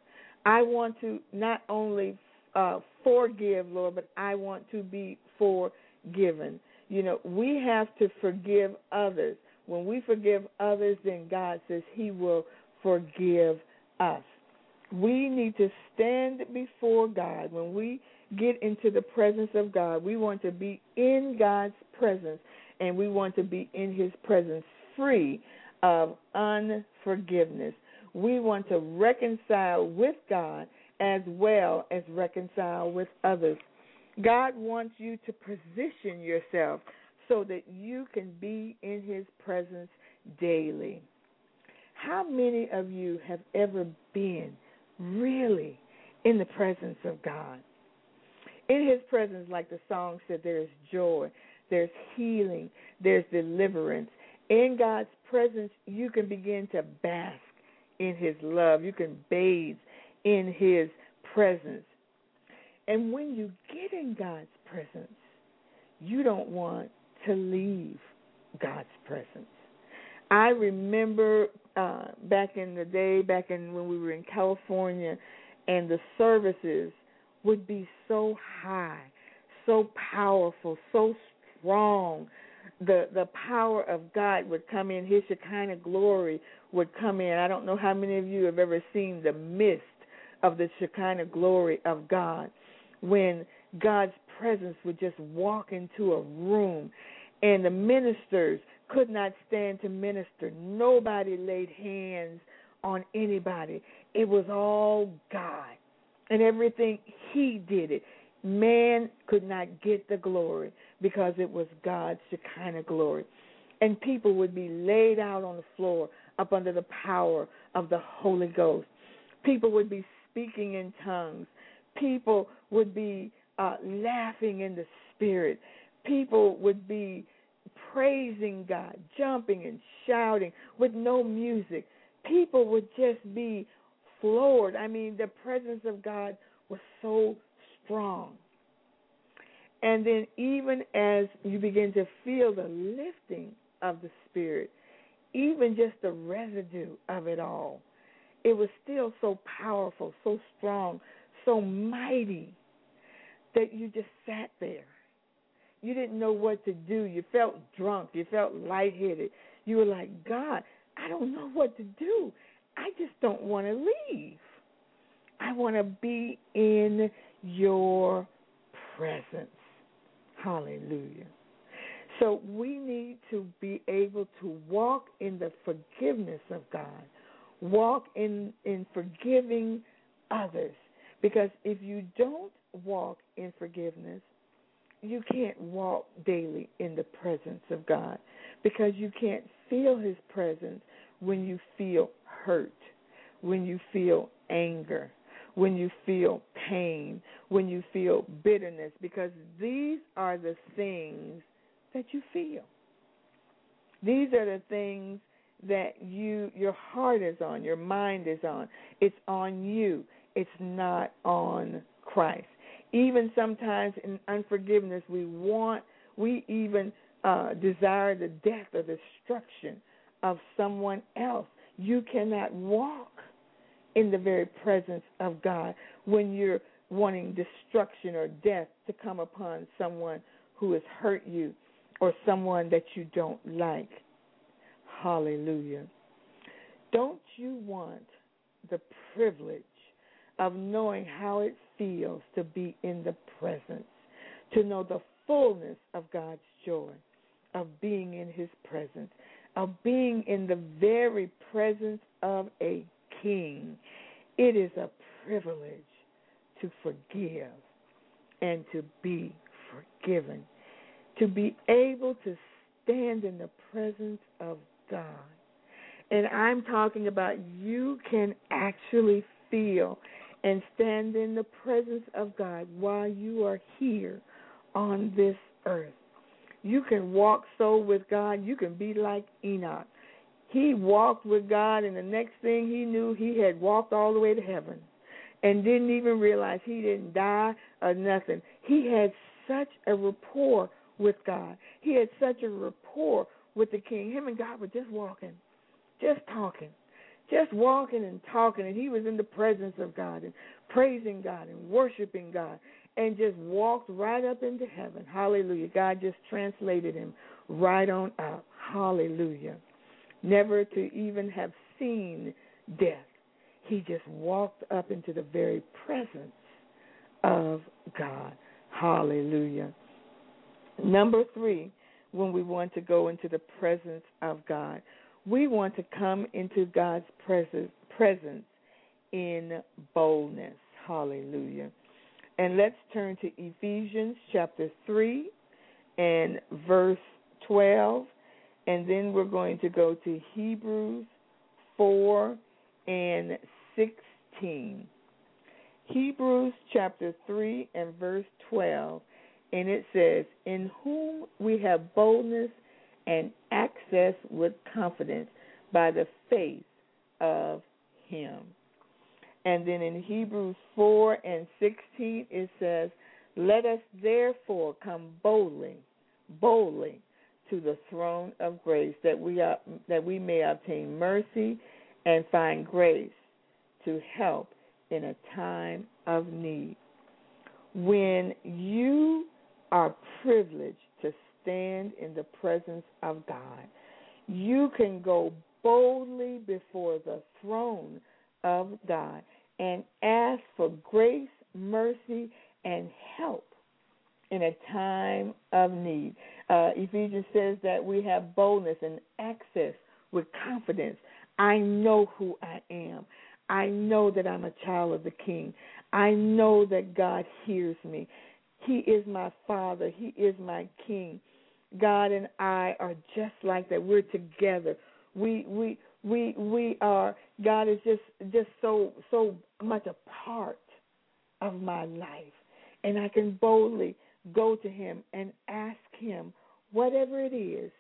I want to not only uh, forgive, Lord, but I want to be forgiven. You know, we have to forgive others. When we forgive others, then God says He will forgive us. We need to stand before God when we get into the presence of God. We want to be in God's presence and we want to be in His presence free of unforgiveness. We want to reconcile with God as well as reconcile with others. God wants you to position yourself so that you can be in His presence daily. How many of you have ever been really in the presence of God? in his presence, like the song said, there's joy, there's healing, there's deliverance, In God's presence, you can begin to bask in His love. You can bathe in His presence. And when you get in God's presence, you don't want to leave God's presence. I remember uh, back in the day, back in when we were in California, and the services would be so high, so powerful, so strong. The the power of God would come in. His Shekinah glory would come in. I don't know how many of you have ever seen the mist of the Shekinah glory of God when God's presence would just walk into a room and the ministers could not stand to minister. Nobody laid hands on anybody. It was all God. And everything He did it. Man could not get the glory because it was God's Shekinah glory. And people would be laid out on the floor up under the power of the Holy Ghost. People would be speaking in tongues. People would be uh, laughing in the spirit. People would be praising God, jumping and shouting with no music. People would just be floored. I mean, the presence of God was so strong. And then, even as you begin to feel the lifting of the Spirit, even just the residue of it all, it was still so powerful, so strong, so mighty that you just sat there you didn't know what to do. You felt drunk. You felt lightheaded. You were like, God, I don't know what to do. I just don't want to leave. I want to be in your presence. Hallelujah. So we need to be able to walk in the forgiveness of God, walk in, in forgiving others. Because if you don't walk in forgiveness, you can't walk daily in the presence of God because you can't feel His presence when you feel hurt, when you feel anger, when you feel pain, when you feel bitterness, because these are the things that you feel. These are the things that you your heart is on, your mind is on. It's on you. It's not on Christ even sometimes in unforgiveness, we want, we even uh, desire the death or destruction of someone else. You cannot walk in the very presence of God when you're wanting destruction or death to come upon someone who has hurt you or someone that you don't like. Hallelujah. Don't you want the privilege of knowing how it feels to be in the presence, to know the fullness of God's joy, of being in His presence, of being in the very presence of a king. It is a privilege to forgive and to be forgiven, to be able to stand in the presence of God. And I'm talking about you can actually feel and stand in the presence of God while you are here on this earth. You can walk so with God, you can be like Enoch. He walked with God, and the next thing he knew, he had walked all the way to heaven and didn't even realize he didn't die or nothing. He had such a rapport with God. He had such a rapport with the king. Him and God were just walking, just talking just walking and talking, and he was in the presence of God and praising God and worshiping God, and just walked right up into heaven. Hallelujah. God just translated him right on up. Hallelujah. Never to even have seen death. He just walked up into the very presence of God. Hallelujah. Number three, when we want to go into the presence of God, we want to come into God's presence, presence in boldness. Hallelujah. And let's turn to Ephesians chapter 3 and verse 12. And then we're going to go to Hebrews 4 and 16. Hebrews chapter 3 and verse 12. And it says, In whom we have boldness and access with confidence by the faith of Him. And then in Hebrews 4 and 16, it says, Let us therefore come boldly, boldly to the throne of grace that we, are, that we may obtain mercy and find grace to help in a time of need. When you are privileged to stand in the presence of God, you can go boldly before the throne of God and ask for grace, mercy, and help in a time of need. Uh, Ephesians says that we have boldness and access with confidence. I know who I am. I know that I'm a child of the King. I know that God hears me. He is my Father. He is my King. God and I are just like that. We're together. We we we we are God is just just so so much a part of my life. And I can boldly go to him and ask him whatever it is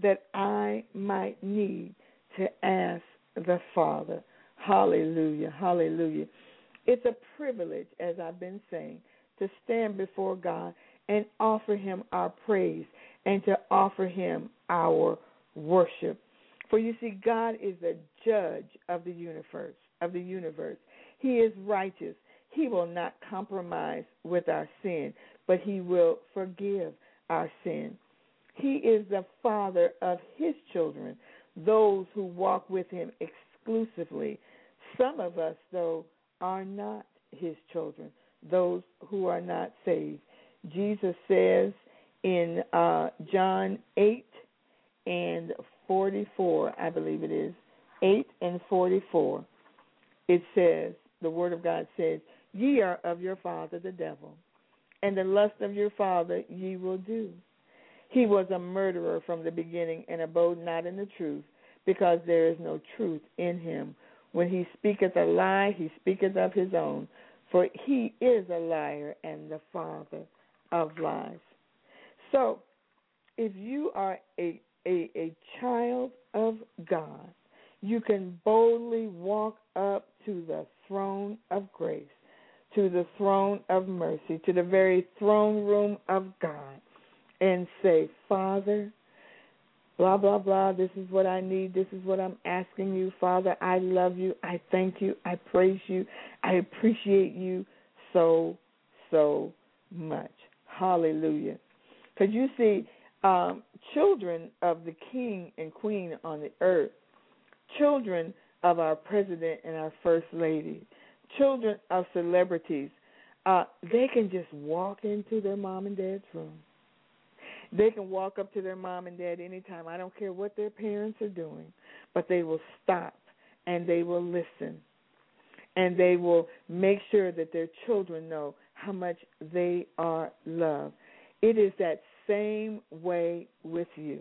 that I might need to ask the Father. Hallelujah. Hallelujah. It's a privilege, as I've been saying, to stand before God and offer him our praise and to offer him our worship. For you see, God is the judge of the universe, of the universe. He is righteous. He will not compromise with our sin, but he will forgive our sin. He is the father of his children, those who walk with him exclusively. Some of us, though, are not his children, those who are not saved. Jesus says in uh, John 8 and 44, I believe it is, 8 and 44, it says, the Word of God says, Ye are of your father the devil, and the lust of your father ye will do. He was a murderer from the beginning and abode not in the truth, because there is no truth in him. When he speaketh a lie, he speaketh of his own, for he is a liar and the father of lies. So, if you are a, a, a child of God, you can boldly walk up to the throne of grace, to the throne of mercy, to the very throne room of God, and say, Father, blah, blah, blah, this is what I need, this is what I'm asking you. Father, I love you, I thank you, I praise you, I appreciate you so, so much. Hallelujah. Because you see, um, children of the king and queen on the earth, children of our president and our first lady, children of celebrities, uh, they can just walk into their mom and dad's room. They can walk up to their mom and dad anytime. I don't care what their parents are doing, but they will stop and they will listen. And they will make sure that their children know how much they are loved. It is that same way with you.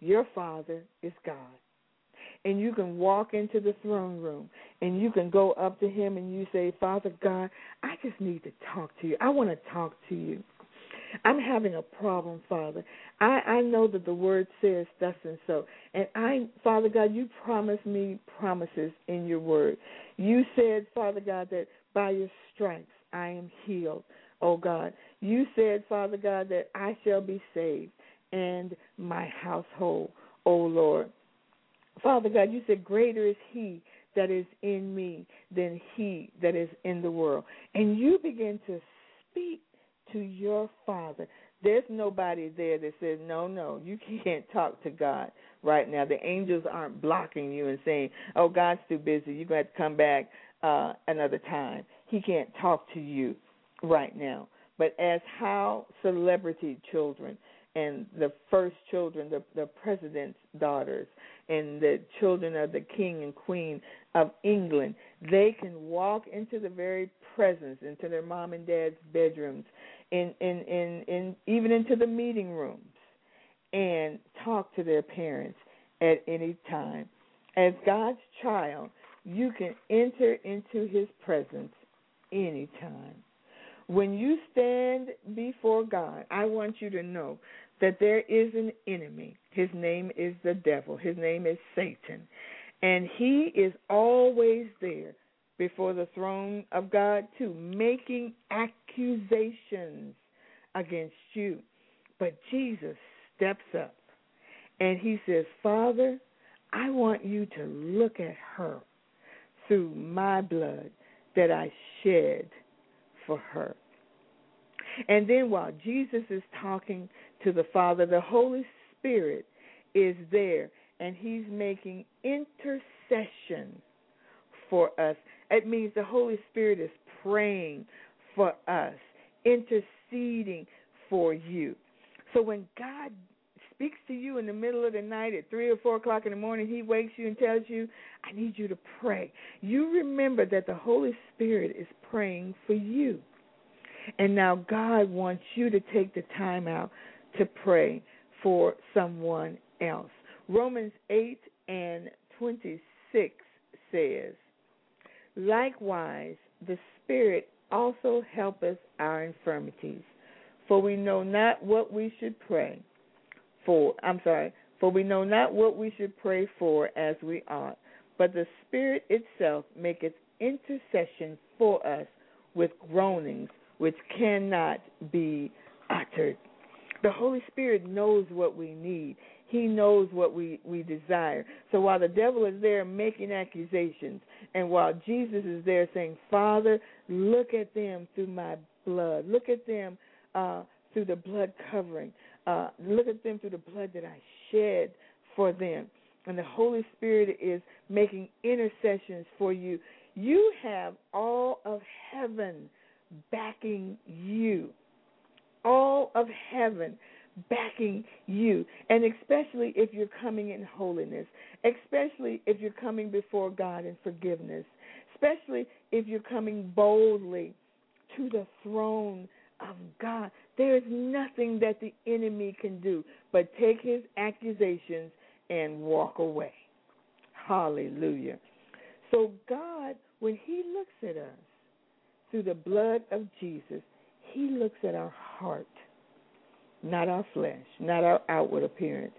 Your Father is God. And you can walk into the throne room and you can go up to Him and you say, Father God, I just need to talk to you. I want to talk to you. I'm having a problem, Father. I, I know that the word says thus and so. And I, Father God, you promised me promises in your word. You said, Father God, that by your stripes I am healed, oh God. You said, Father God, that I shall be saved and my household, oh Lord. Father God, you said, Greater is He that is in me than He that is in the world. And you begin to speak to your Father. There's nobody there that says, No, no, you can't talk to God right now. The angels aren't blocking you and saying, Oh, God's too busy. You're going to have to come back uh, another time. He can't talk to you right now. But as how celebrity children and the first children, the, the president's daughters, and the children of the king and queen of England, they can walk into the very presence, into their mom and dad's bedrooms, in in in, in even into the meeting rooms, and talk to their parents at any time. As God's child, you can enter into His presence anytime. When you stand before God, I want you to know that there is an enemy. His name is the devil. His name is Satan. And he is always there before the throne of God, too, making accusations against you. But Jesus steps up and he says, Father, I want you to look at her through my blood that I shed for her. And then while Jesus is talking to the Father, the Holy Spirit is there and he's making intercession for us. It means the Holy Spirit is praying for us, interceding for you. So when God speaks to you in the middle of the night at three or four o'clock in the morning, he wakes you and tells you, I need you to pray. You remember that the Holy Spirit is praying for you. And now God wants you to take the time out to pray for someone else. Romans 8 and 26 says, Likewise, the Spirit also helpeth our infirmities, for we know not what we should pray for. I'm sorry, for we know not what we should pray for as we ought, but the Spirit itself maketh intercession for us with groanings which cannot be uttered. The Holy Spirit knows what we need. He knows what we, we desire. So while the devil is there making accusations, and while Jesus is there saying, Father, look at them through my blood, look at them uh, through the blood covering, uh, look at them through the blood that I shed for them. And the Holy Spirit is making intercessions for you. You have all of heaven backing you. All of heaven backing you. And especially if you're coming in holiness, especially if you're coming before God in forgiveness, especially if you're coming boldly to the throne of God. There is nothing that the enemy can do but take his accusations and walk away. Hallelujah. So, God, when he looks at us through the blood of Jesus, he looks at our heart not our flesh, not our outward appearance.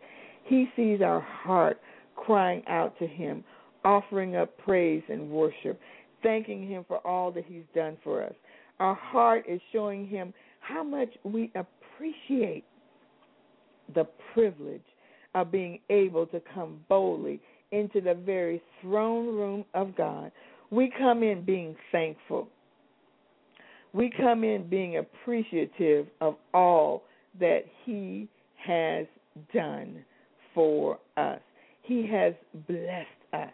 He sees our heart crying out to Him, offering up praise and worship, thanking Him for all that He's done for us. Our heart is showing Him how much we appreciate the privilege of being able to come boldly into the very throne room of God. We come in being thankful. We come in being appreciative of all that He has done for us. He has blessed us.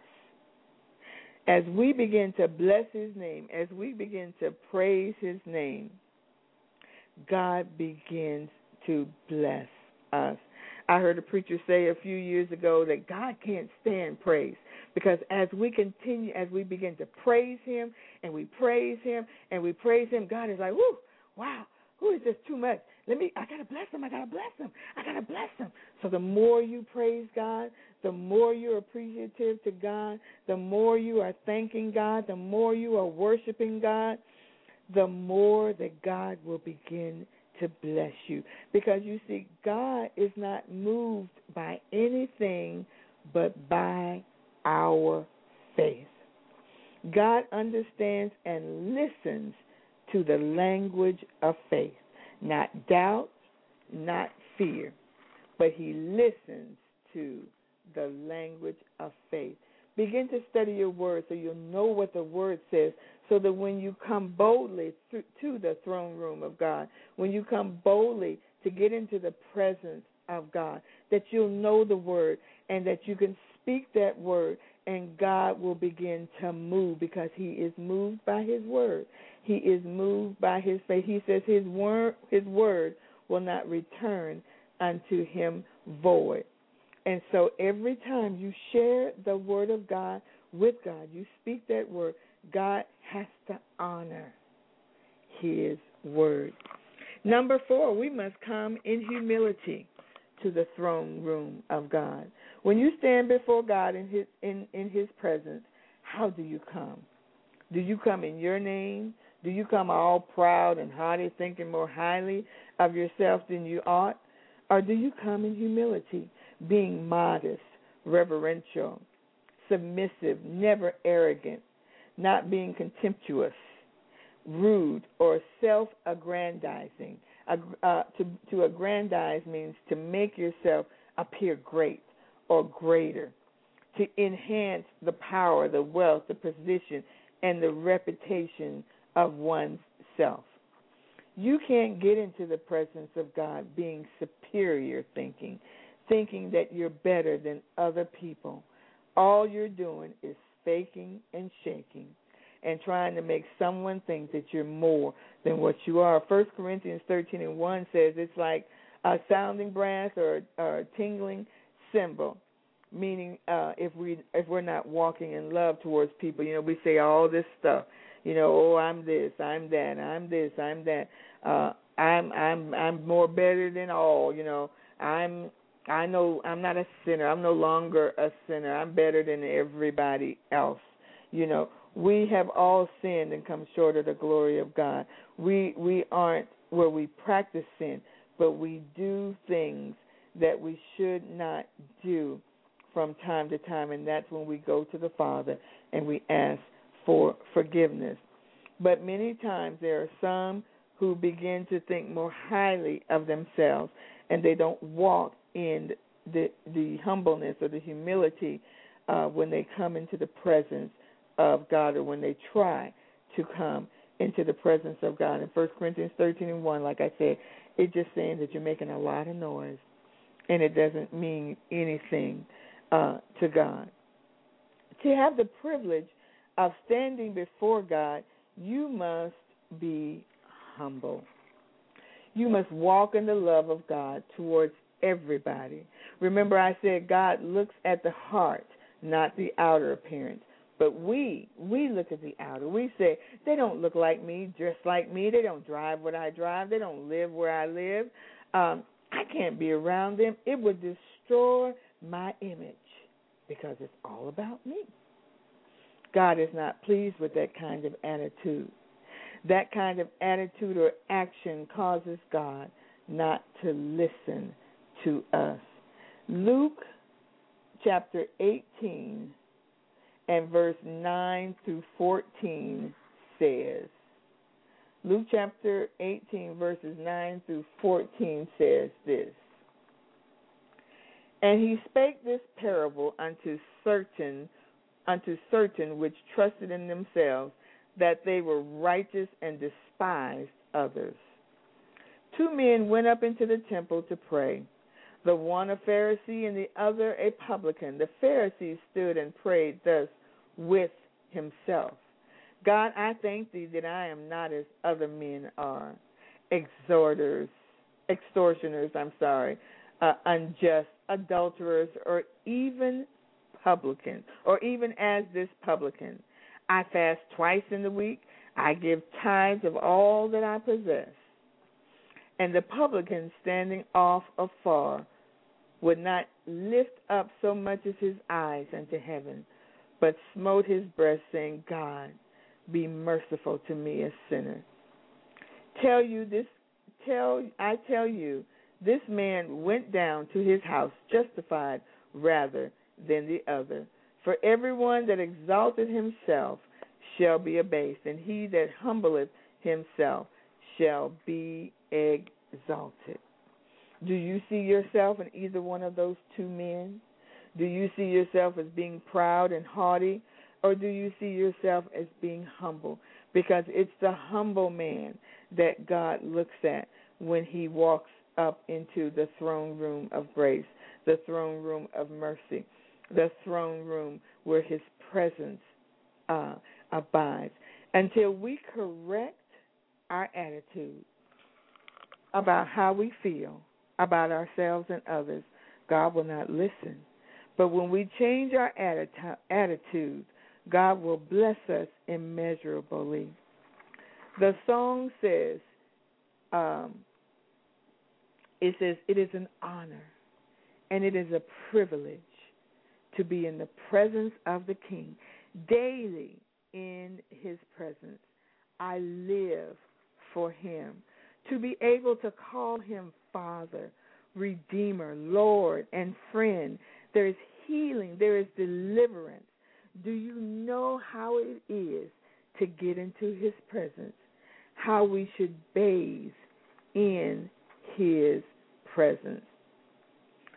As we begin to bless His name, as we begin to praise His name, God begins to bless us. I heard a preacher say a few years ago that God can't stand praise because as we continue, as we begin to praise Him and we praise Him and we praise Him, God is like, whoo, wow, who is this too much? Let me I gotta bless him, I gotta bless him, I gotta bless him. So the more you praise God, the more you're appreciative to God, the more you are thanking God, the more you are worshiping God, the more that God will begin to bless you. Because you see, God is not moved by anything but by our faith. God understands and listens to the language of faith, not doubt, not fear, but he listens to the language of faith. Begin to study your word so you'll know what the word says, so that when you come boldly to the throne room of God, when you come boldly to get into the presence of God, that you'll know the word and that you can speak that word and God will begin to move because he is moved by his word. He is moved by his faith. He says his word his word will not return unto him void. And so every time you share the word of God with God, you speak that word, God has to honor his word. Number 4, we must come in humility to the throne room of God. When you stand before God in his in, in his presence, how do you come? Do you come in your name? Do you come all proud and haughty, thinking more highly of yourself than you ought? Or do you come in humility, being modest, reverential, submissive, never arrogant, not being contemptuous, rude, or self aggrandizing? Uh, to, to aggrandize means to make yourself appear great or greater, to enhance the power, the wealth, the position, and the reputation of one's self. You can't get into the presence of God being superior thinking, thinking that you're better than other people. All you're doing is faking and shaking and trying to make someone think that you're more than what you are. First Corinthians 13 and 1 says it's like a sounding brass or, or a tingling cymbal meaning uh if we if we're not walking in love towards people you know we say all this stuff you know oh i'm this i'm that i'm this i'm that uh i'm i'm i'm more better than all you know. I'm i know i'm not a sinner i'm no longer a sinner i'm better than everybody else you know. We have all sinned and come short of the glory of god. We we aren't where we practice sin but we do things that we should not do from time to time, and that's when we go to the Father and we ask for forgiveness. But many times there are some who begin to think more highly of themselves and they don't walk in the the humbleness or the humility uh, when they come into the presence of God or when they try to come into the presence of God. In First Corinthians 13 and 1, like I said, it's just saying that you're making a lot of noise and it doesn't mean anything uh, to God. To have the privilege of standing before God, you must be humble. You must walk in the love of God towards everybody. Remember, I said God looks at the heart, not the outer appearance. But we, we look at the outer. We say, they don't look like me, dress like me. They don't drive what I drive. They don't live where I live. Um, I can't be around them. It would destroy my image because it's all about me. God is not pleased with that kind of attitude. That kind of attitude or action causes God not to listen to us. Luke chapter 18 and verse 9 through 14 says, Luke chapter 18, verses 9 through 14 says this And he spake this parable unto certain unto certain which trusted in themselves that they were righteous and despised others. Two men went up into the temple to pray, the one a Pharisee and the other a publican. The Pharisee stood and prayed thus with himself God, I thank thee that I am not as other men are, exhorters, extortioners, I'm sorry, uh, unjust, adulterers, or even publicans, or even as this publican. I fast twice in the week. I give tithes of all that I possess. And the publican, standing off afar, would not lift up so much as his eyes unto heaven, but smote his breast, saying, God, be merciful to me, a sinner. Tell you this tell I tell you, this man went down to his house justified rather than the other. For everyone that exalteth himself shall be abased, and he that humbleth himself shall be exalted. Do you see yourself in either one of those two men? Do you see yourself as being proud and haughty, or do you see yourself as being humble? Because it's the humble man that God looks at when he walks up into the throne room of grace, the throne room of mercy, the throne room where his presence uh, abides. Until we correct our attitude about how we feel about ourselves and others, God will not listen. But when we change our attitude God will bless us immeasurably. The song says, um, it says, it is an honor and it is a privilege to be in the presence of the King. Daily in his presence, I live for him. To be able to call him Father Redeemer, Lord, and friend. There is healing, there is deliverance. Do you know how it is to get into His presence? How we should bathe in His presence.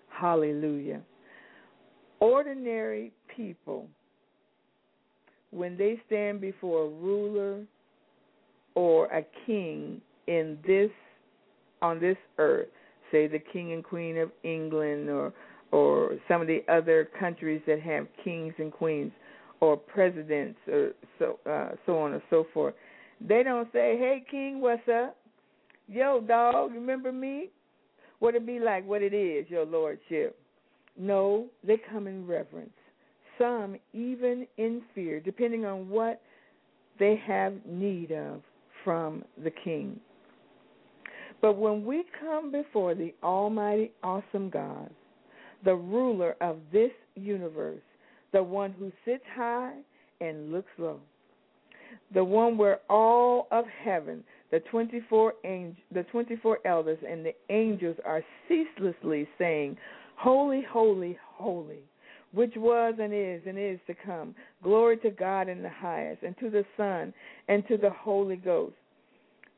Hallelujah. Ordinary people, when they stand before a ruler or a king in this on this earth, say the king and queen of England or or some of the other countries that have kings and queens or presidents or so uh, so on and so forth. They don't say, "Hey, king, what's up? Yo, dog, remember me?" What it be like? What it is, your lordship? No, they come in reverence. Some even in fear, depending on what they have need of from the king. But when we come before the Almighty, awesome God, the ruler of this universe, the one who sits high and looks low, the one where all of heaven, the 24 angel, the 24 elders and the angels are ceaselessly saying, "Holy, holy, holy." Which was and is and is to come. Glory to God in the highest, and to the Son, and to the Holy Ghost.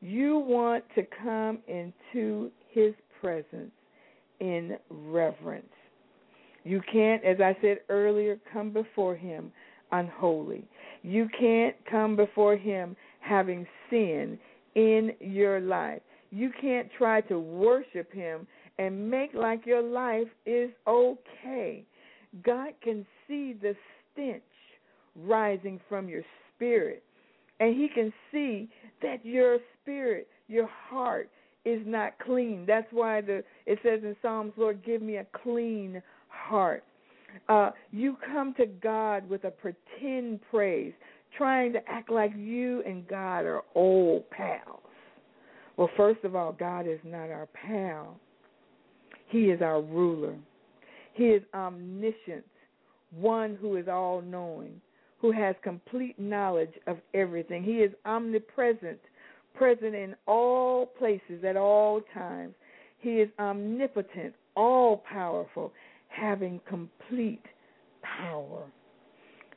You want to come into His presence in reverence. You can't, as I said earlier, come before Him unholy. You can't come before Him having sin in your life. You can't try to worship Him and make like your life is okay. God can see the stench rising from your spirit, and He can see that your spirit, your heart, is not clean. That's why the it says in Psalms, Lord, give me a clean heart. Uh, you come to God with a pretend praise, trying to act like you and God are old pals. Well, first of all, God is not our pal. He is our ruler. He is omniscient, one who is all knowing, who has complete knowledge of everything. He is omnipresent, present in all places at all times. He is omnipotent, all powerful, having complete power.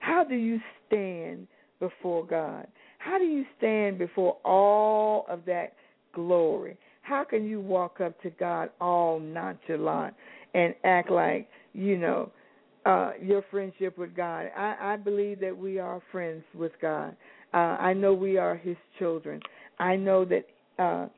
How do you stand before God? How do you stand before all of that glory? How can you walk up to God all nonchalant and act like, you know, uh, your friendship with God? I, I believe that we are friends with God. Uh, I know we are His children. I know that uh,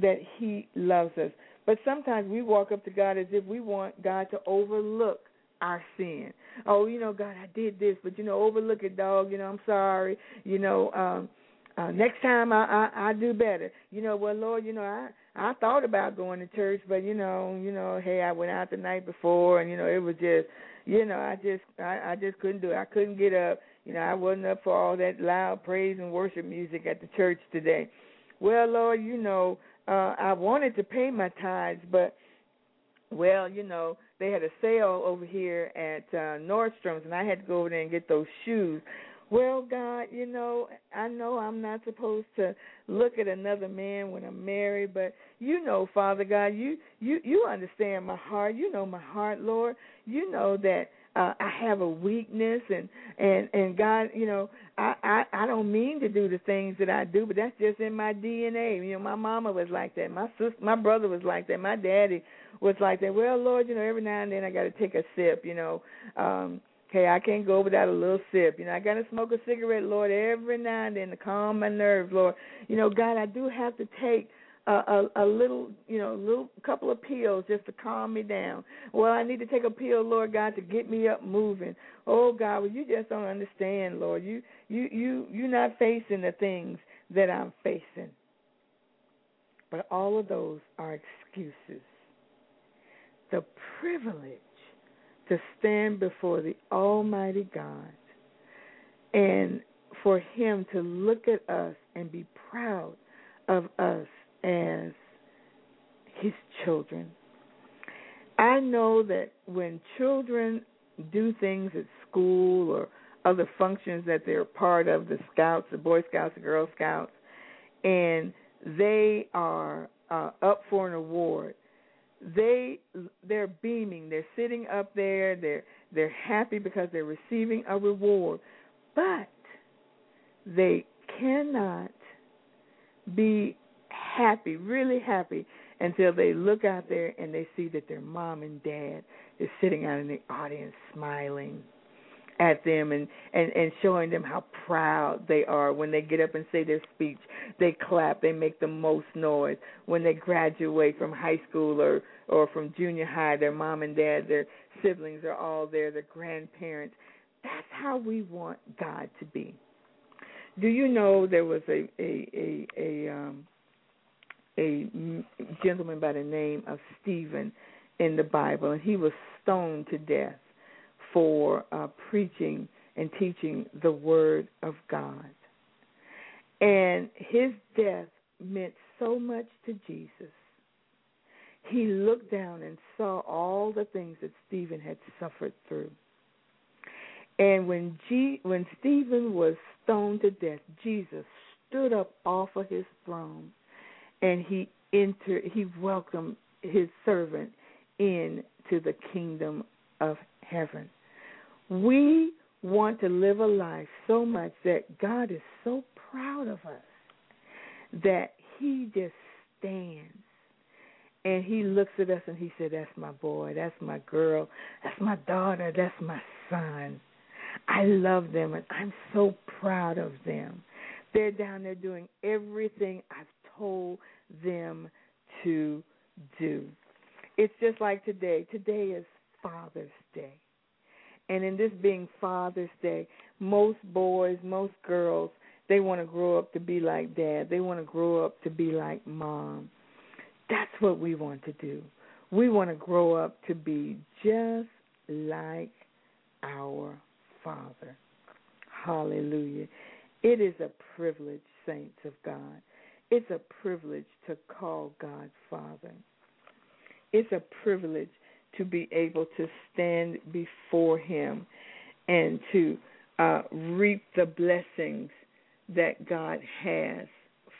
that He loves us. But sometimes we walk up to God as if we want God to overlook our sin. Oh, you know, God, I did this, but you know, overlook it, dog. You know, I'm sorry. You know, um, uh, next time I, I I do better. You know, well, Lord, you know, I I thought about going to church, but you know, you know, hey, I went out the night before, and you know, it was just, you know, I just I I just couldn't do it. I couldn't get up. You know, I wasn't up for all that loud praise and worship music at the church today. Well, Lord, you know, uh I wanted to pay my tithes, but well, you know, they had a sale over here at uh Nordstrom's and I had to go over there and get those shoes. Well, God, you know, I know I'm not supposed to look at another man when I'm married, but you know, Father God, you you you understand my heart. You know my heart, Lord. You know that uh, I have a weakness, and and and God, you know, I, I I don't mean to do the things that I do, but that's just in my DNA. You know, my mama was like that. My sister, my brother was like that. My daddy was like that. Well, Lord, you know, every now and then I got to take a sip. You know, um, hey, I can't go without a little sip. You know, I got to smoke a cigarette, Lord, every now and then to calm my nerves, Lord. You know, God, I do have to take a, a, a little, you know, a little couple of pills just to calm me down. Well, I need to take a pill, Lord God, to get me up moving. Oh God, well you just don't understand, Lord. You you you you're not facing the things that I'm facing. But all of those are excuses. The privilege to stand before the Almighty God and for Him to look at us and be proud of us as his children. I know that when children do things at school or other functions that they're part of, the Scouts, the Boy Scouts, the Girl Scouts, and they are uh, up for an award, they they're beaming. They're sitting up there. They're they're happy because they're receiving a reward. But they cannot be happy, really happy, until they look out there and they see that their mom and dad is sitting out in the audience smiling at them and, and, and showing them how proud they are when they get up and say their speech. They clap, they make the most noise. When they graduate from high school or, or from junior high, their mom and dad, their siblings are all there, their grandparents. That's how we want God to be. Do you know there was a a a, a um a gentleman by the name of Stephen in the Bible, and he was stoned to death for uh, preaching and teaching the Word of God. And his death meant so much to Jesus. He looked down and saw all the things that Stephen had suffered through. And when G- when Stephen was stoned to death, Jesus stood up off of his throne and he entered he welcomed his servant into the kingdom of heaven. We want to live a life so much that God is so proud of us that he just stands and he looks at us and he said, That's my boy, that's my girl, that's my daughter, that's my son. I love them and I'm so proud of them. They're down there doing everything I've told them to do. It's just like today. Today is Father's Day. And in this being Father's Day, most boys, most girls, they want to grow up to be like dad. They want to grow up to be like mom. That's what we want to do. We want to grow up to be just like our Father. Hallelujah. It is a privilege, saints of God, it's a privilege to call God Father. It's a privilege to be able to stand before Him and to uh, reap the blessings that God has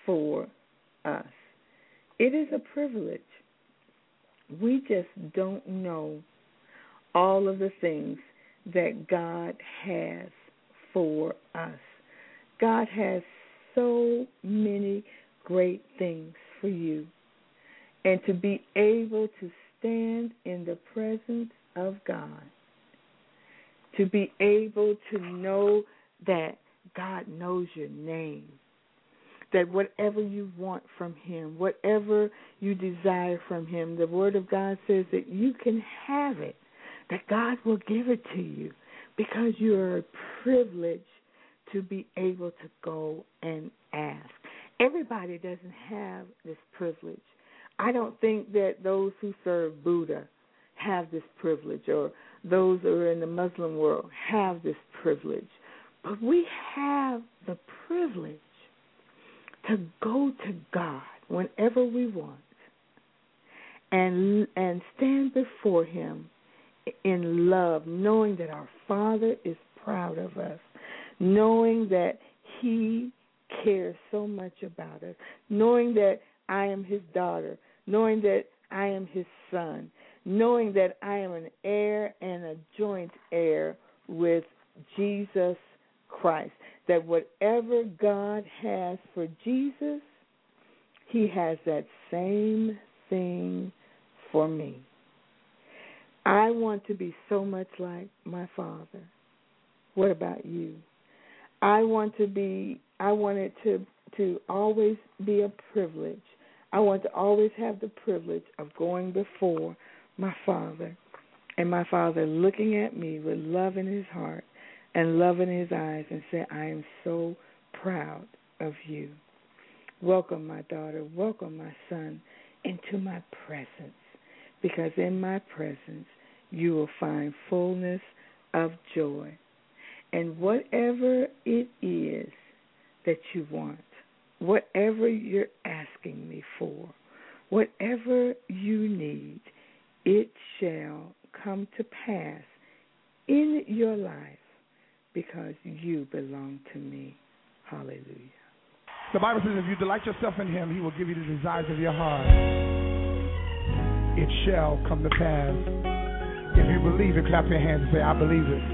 for us. It is a privilege. We just don't know all of the things that God has for us. God has so many great things for you. And to be able to stand in the presence of God, to be able to know that God knows your name, that whatever you want from Him, whatever you desire from Him, the Word of God says that you can have it, that God will give it to you because you are privileged to be able to go and ask. Everybody doesn't have this privilege. I don't think that those who serve Buddha have this privilege or those who are in the Muslim world have this privilege. But we have the privilege to go to God whenever we want and and stand before him in love, knowing that our Father is proud of us, knowing that he cares so much about us, knowing that I am his daughter, knowing that I am his son, knowing that I am an heir and a joint heir with Jesus Christ. That whatever God has for Jesus, he has that same thing for me. I want to be so much like my Father. What about you? I want to be I want it to to always be a privilege. I want to always have the privilege of going before my Father and my Father looking at me with love in his heart and love in his eyes and say, I am so proud of you. Welcome, my daughter. Welcome, my son, into my presence. Because in my presence, you will find fullness of joy. And whatever it is that you want, whatever you're asking me for, whatever you need, it shall come to pass in your life because you belong to me. Hallelujah. The Bible says if you delight yourself in Him, He will give you the desires of your heart. it shall come to pass. If you believe it, clap your hands and say, I believe it.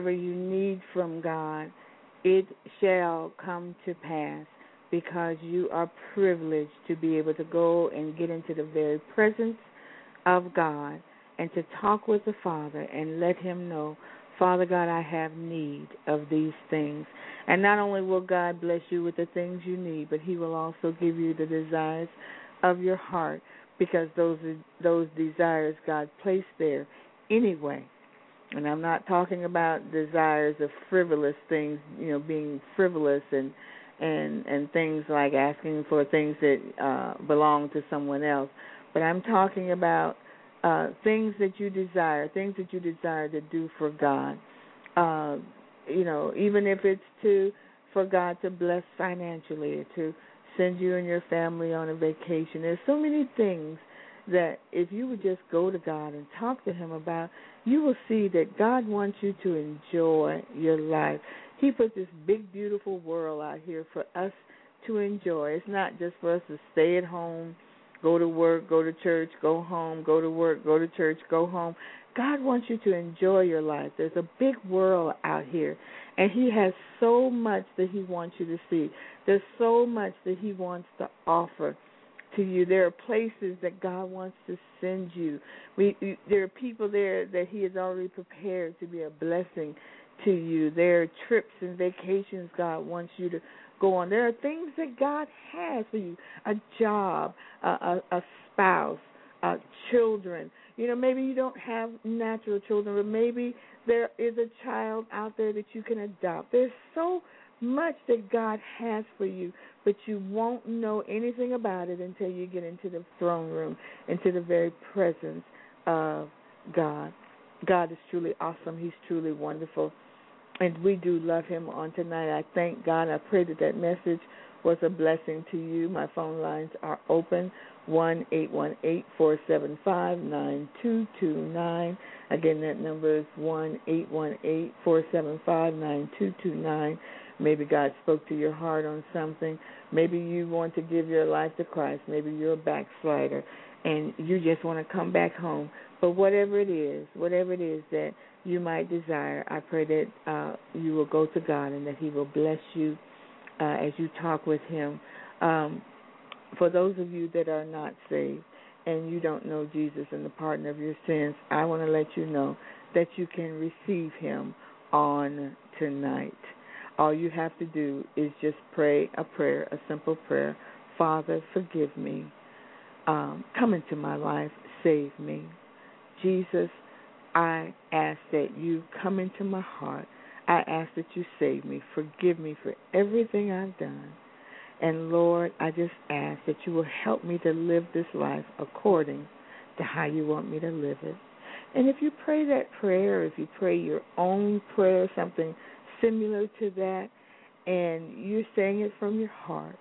Whatever you need from God, it shall come to pass because you are privileged to be able to go and get into the very presence of God and to talk with the Father and let Him know, Father God, I have need of these things. And not only will God bless you with the things you need, but He will also give you the desires of your heart because those those desires God placed there anyway and I'm not talking about desires of frivolous things, you know, being frivolous and and and things like asking for things that uh belong to someone else, but I'm talking about uh things that you desire, things that you desire to do for God. Uh you know, even if it's to for God to bless financially, to send you and your family on a vacation. There's so many things that if you would just go to God and talk to Him about, you will see that God wants you to enjoy your life. He put this big, beautiful world out here for us to enjoy. It's not just for us to stay at home, go to work, go to church, go home, go to work, go to church, go home. God wants you to enjoy your life. There's a big world out here, and He has so much that He wants you to see. There's so much that He wants to offer to you. There are places that God wants to send you. We, we there are people there that He has already prepared to be a blessing to you. There are trips and vacations God wants you to go on. There are things that God has for you: a job, a, a, a spouse, uh, children. You know, maybe you don't have natural children, but maybe there is a child out there that you can adopt. There's so much that God has for you, but you won't know anything about it until you get into the throne room, into the very presence of God. God is truly awesome. He's truly wonderful. And we do love him on tonight. I thank God. I pray that that message was a blessing to you. My phone lines are open one eight one eight four seven five nine two two nine. Again, that number is one eight one eight four seven five nine two two nine. Maybe God spoke to your heart on something. Maybe you want to give your life to Christ. Maybe you're a backslider and you just want to come back home. But whatever it is, whatever it is that you might desire, I pray that uh, you will go to God and that He will bless you uh, as you talk with Him. Um, for those of you that are not saved and you don't know Jesus and the pardon of your sins, I want to let you know that you can receive Him on tonight. All you have to do is just pray a prayer, a simple prayer. Father, forgive me. Um, come into my life, save me. Jesus, I ask that you come into my heart. I ask that you save me. Forgive me for everything I've done. And Lord, I just ask that you will help me to live this life according to how you want me to live it. And if you pray that prayer, if you pray your own prayer, something similar to that, and you're saying it from your heart,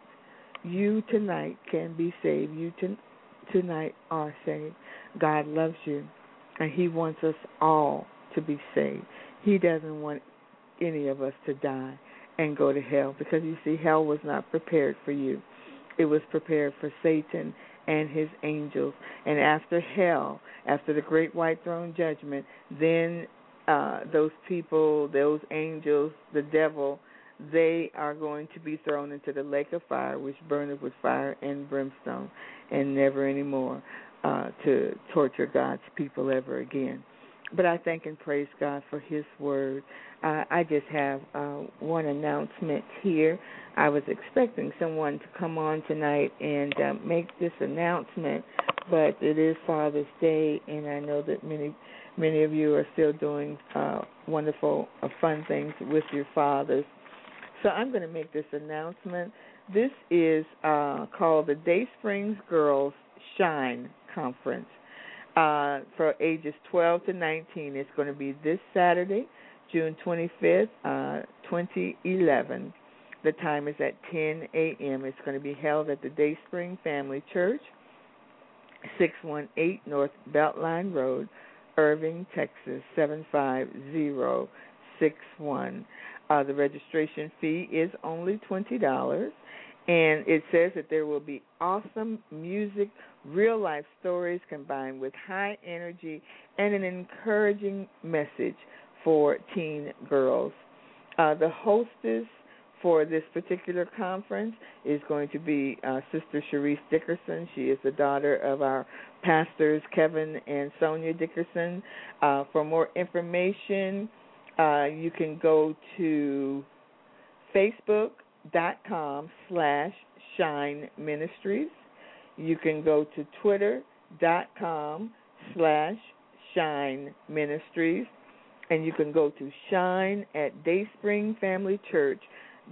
you tonight can be saved. You t- tonight are saved. God loves you, and He wants us all to be saved. He doesn't want any of us to die and go to hell because you see, hell was not prepared for you. It was prepared for Satan and his angels. And after hell, after the great white throne judgment, then uh, those people, those angels, the devil, they are going to be thrown into the lake of fire, which burneth with fire and brimstone, and never anymore uh, to torture God's people ever again. But I thank and praise God for His word. Uh, I just have uh, one announcement here. I was expecting someone to come on tonight and uh, make this announcement, but it is Father's Day, and I know that many many of you are still doing uh, wonderful, uh, fun things with your fathers. So I'm going to make this announcement. This is uh, called the Day Springs Girls Shine Conference uh, for ages 12 to 19. It's going to be this Saturday, June 25th, uh, 2011. The time is at 10 a.m. It's going to be held at the Dayspring Family Church, 618 North Beltline Road, Irving, Texas 75061. Uh, the registration fee is only $20 and it says that there will be awesome music, real life stories combined with high energy and an encouraging message for teen girls. Uh, the hostess for this particular conference is going to be uh, Sister Cherise Dickerson. She is the daughter of our pastors Kevin and Sonia Dickerson. Uh, for more information, uh, you can go to facebook.com slash shine ministries. You can go to twitter.com slash shine ministries and you can go to shine at dayspringfamilychurch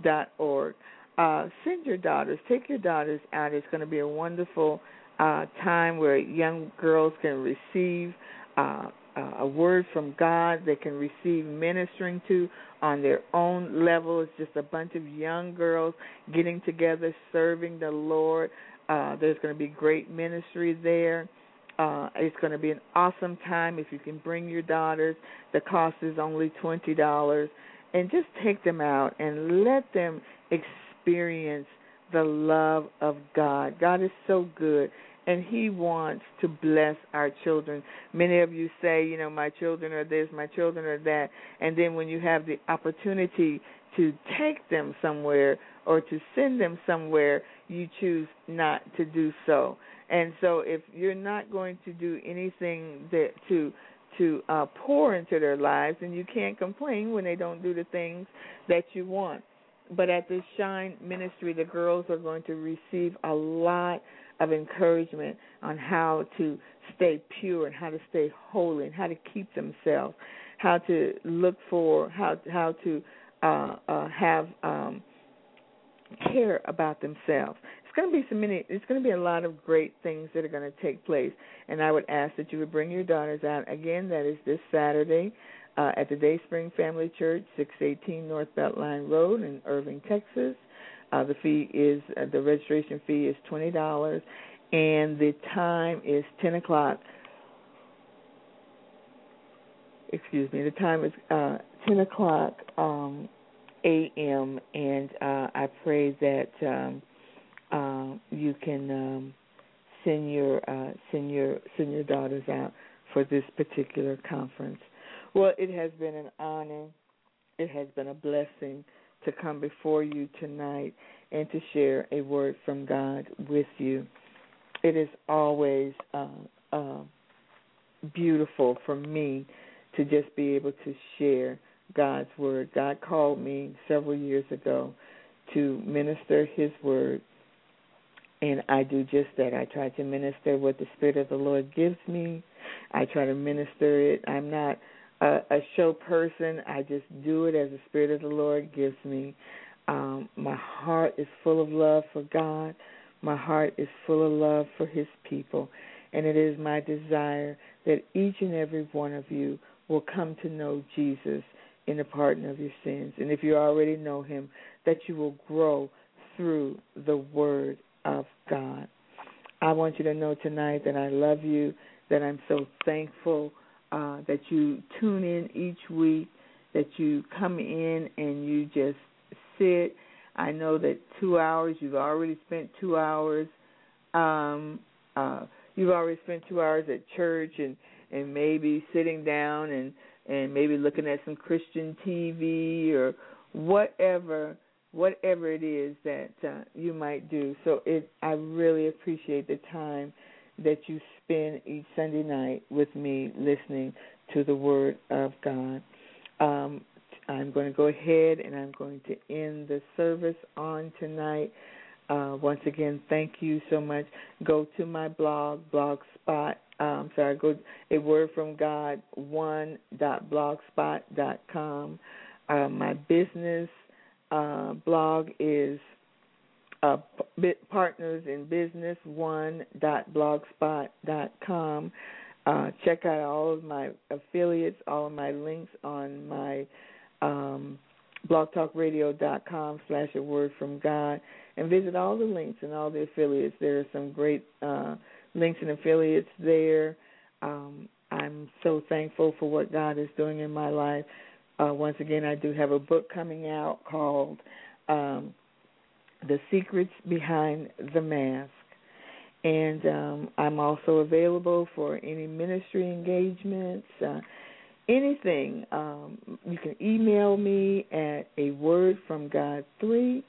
dot org. Uh, send your daughters, take your daughters out. It's going to be a wonderful uh, time where young girls can receive uh, a word from God they can receive ministering to on their own level. It's just a bunch of young girls getting together, serving the Lord. Uh, there's going to be great ministry there. Uh, it's going to be an awesome time if you can bring your daughters. The cost is only twenty dollars, and just take them out and let them experience the love of God. God is so good and he wants to bless our children. Many of you say, you know, my children are this, my children are that, and then when you have the opportunity to take them somewhere or to send them somewhere, you choose not to do so. And so if you're not going to do anything that to to uh pour into their lives, then you can't complain when they don't do the things that you want. But at this Shine Ministry, the girls are going to receive a lot of encouragement on how to stay pure and how to stay holy and how to keep themselves, how to look for how how to uh, uh, have um, care about themselves. Going to be some many. It's going to be a lot of great things that are going to take place, and I would ask that you would bring your daughters out again. That is this Saturday. Uh, at the Dayspring Family Church, 618 North Beltline Road in Irving, Texas. Uh, the fee is uh, the registration fee is twenty dollars, and the time is ten o'clock. Excuse me. The time is uh, ten o'clock um, a.m. and uh, I pray that um, you can um, send your uh, send your send your daughters out for this particular conference. Well, it has been an honor. It has been a blessing to come before you tonight and to share a word from God with you. It is always uh, uh, beautiful for me to just be able to share God's word. God called me several years ago to minister His word, and I do just that. I try to minister what the Spirit of the Lord gives me. I try to minister it. I'm not a, a show person. I just do it as the Spirit of the Lord gives me. Um, my heart is full of love for God. My heart is full of love for His people. And it is my desire that each and every one of you will come to know Jesus in the pardon of your sins. And if you already know Him, that you will grow through the Word of God. I want you to know tonight that I love you, that I'm so thankful uh, that you tune in each week, that you come in and you just sit. I know that two hours, you've already spent two hours. Um, uh, you've already spent two hours at church and and maybe sitting down and and maybe looking at some Christian TV or whatever whatever it is that uh, you might do. So it I really appreciate the time that you spend each Sunday night with me listening to the Word of God. Um, I'm going to go ahead and I'm going to end the service on tonight. Uh, once again, thank you so much. Go to my blog, Blogspot. Um, sorry, go a word from God one dot blogspot dot com. Uh, my business uh, blog is uh, partners in business one dot blogspot dot com. Uh, check out all of my affiliates, all of my links on my um, blogtalkradio.com slash a word from God and visit all the links and all the affiliates. There are some great uh, links and affiliates there. Um, I'm so thankful for what God is doing in my life. Uh, once again, I do have a book coming out called um, The Secrets Behind the Mask. And um, I'm also available for any ministry engagements, uh, anything. Um, you can email me at a word from God three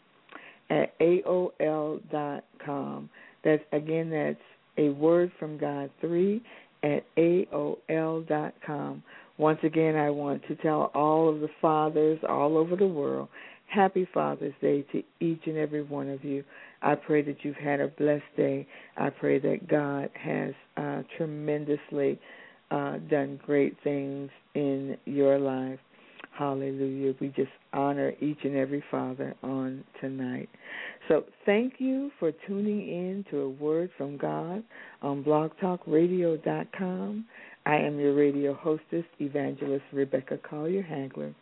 at aol dot com. That's again, that's a word from God three at aol dot com. Once again, I want to tell all of the fathers all over the world, Happy Father's Day to each and every one of you. I pray that you've had a blessed day. I pray that God has uh, tremendously uh, done great things in your life. Hallelujah. We just honor each and every father on tonight. So thank you for tuning in to a word from God on blogtalkradio.com. I am your radio hostess, Evangelist Rebecca Collier Hagler,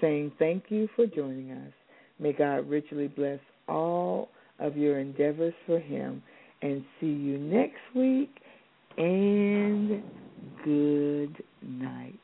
saying thank you for joining us. May God richly bless all of your endeavors for Him and see you next week and good night.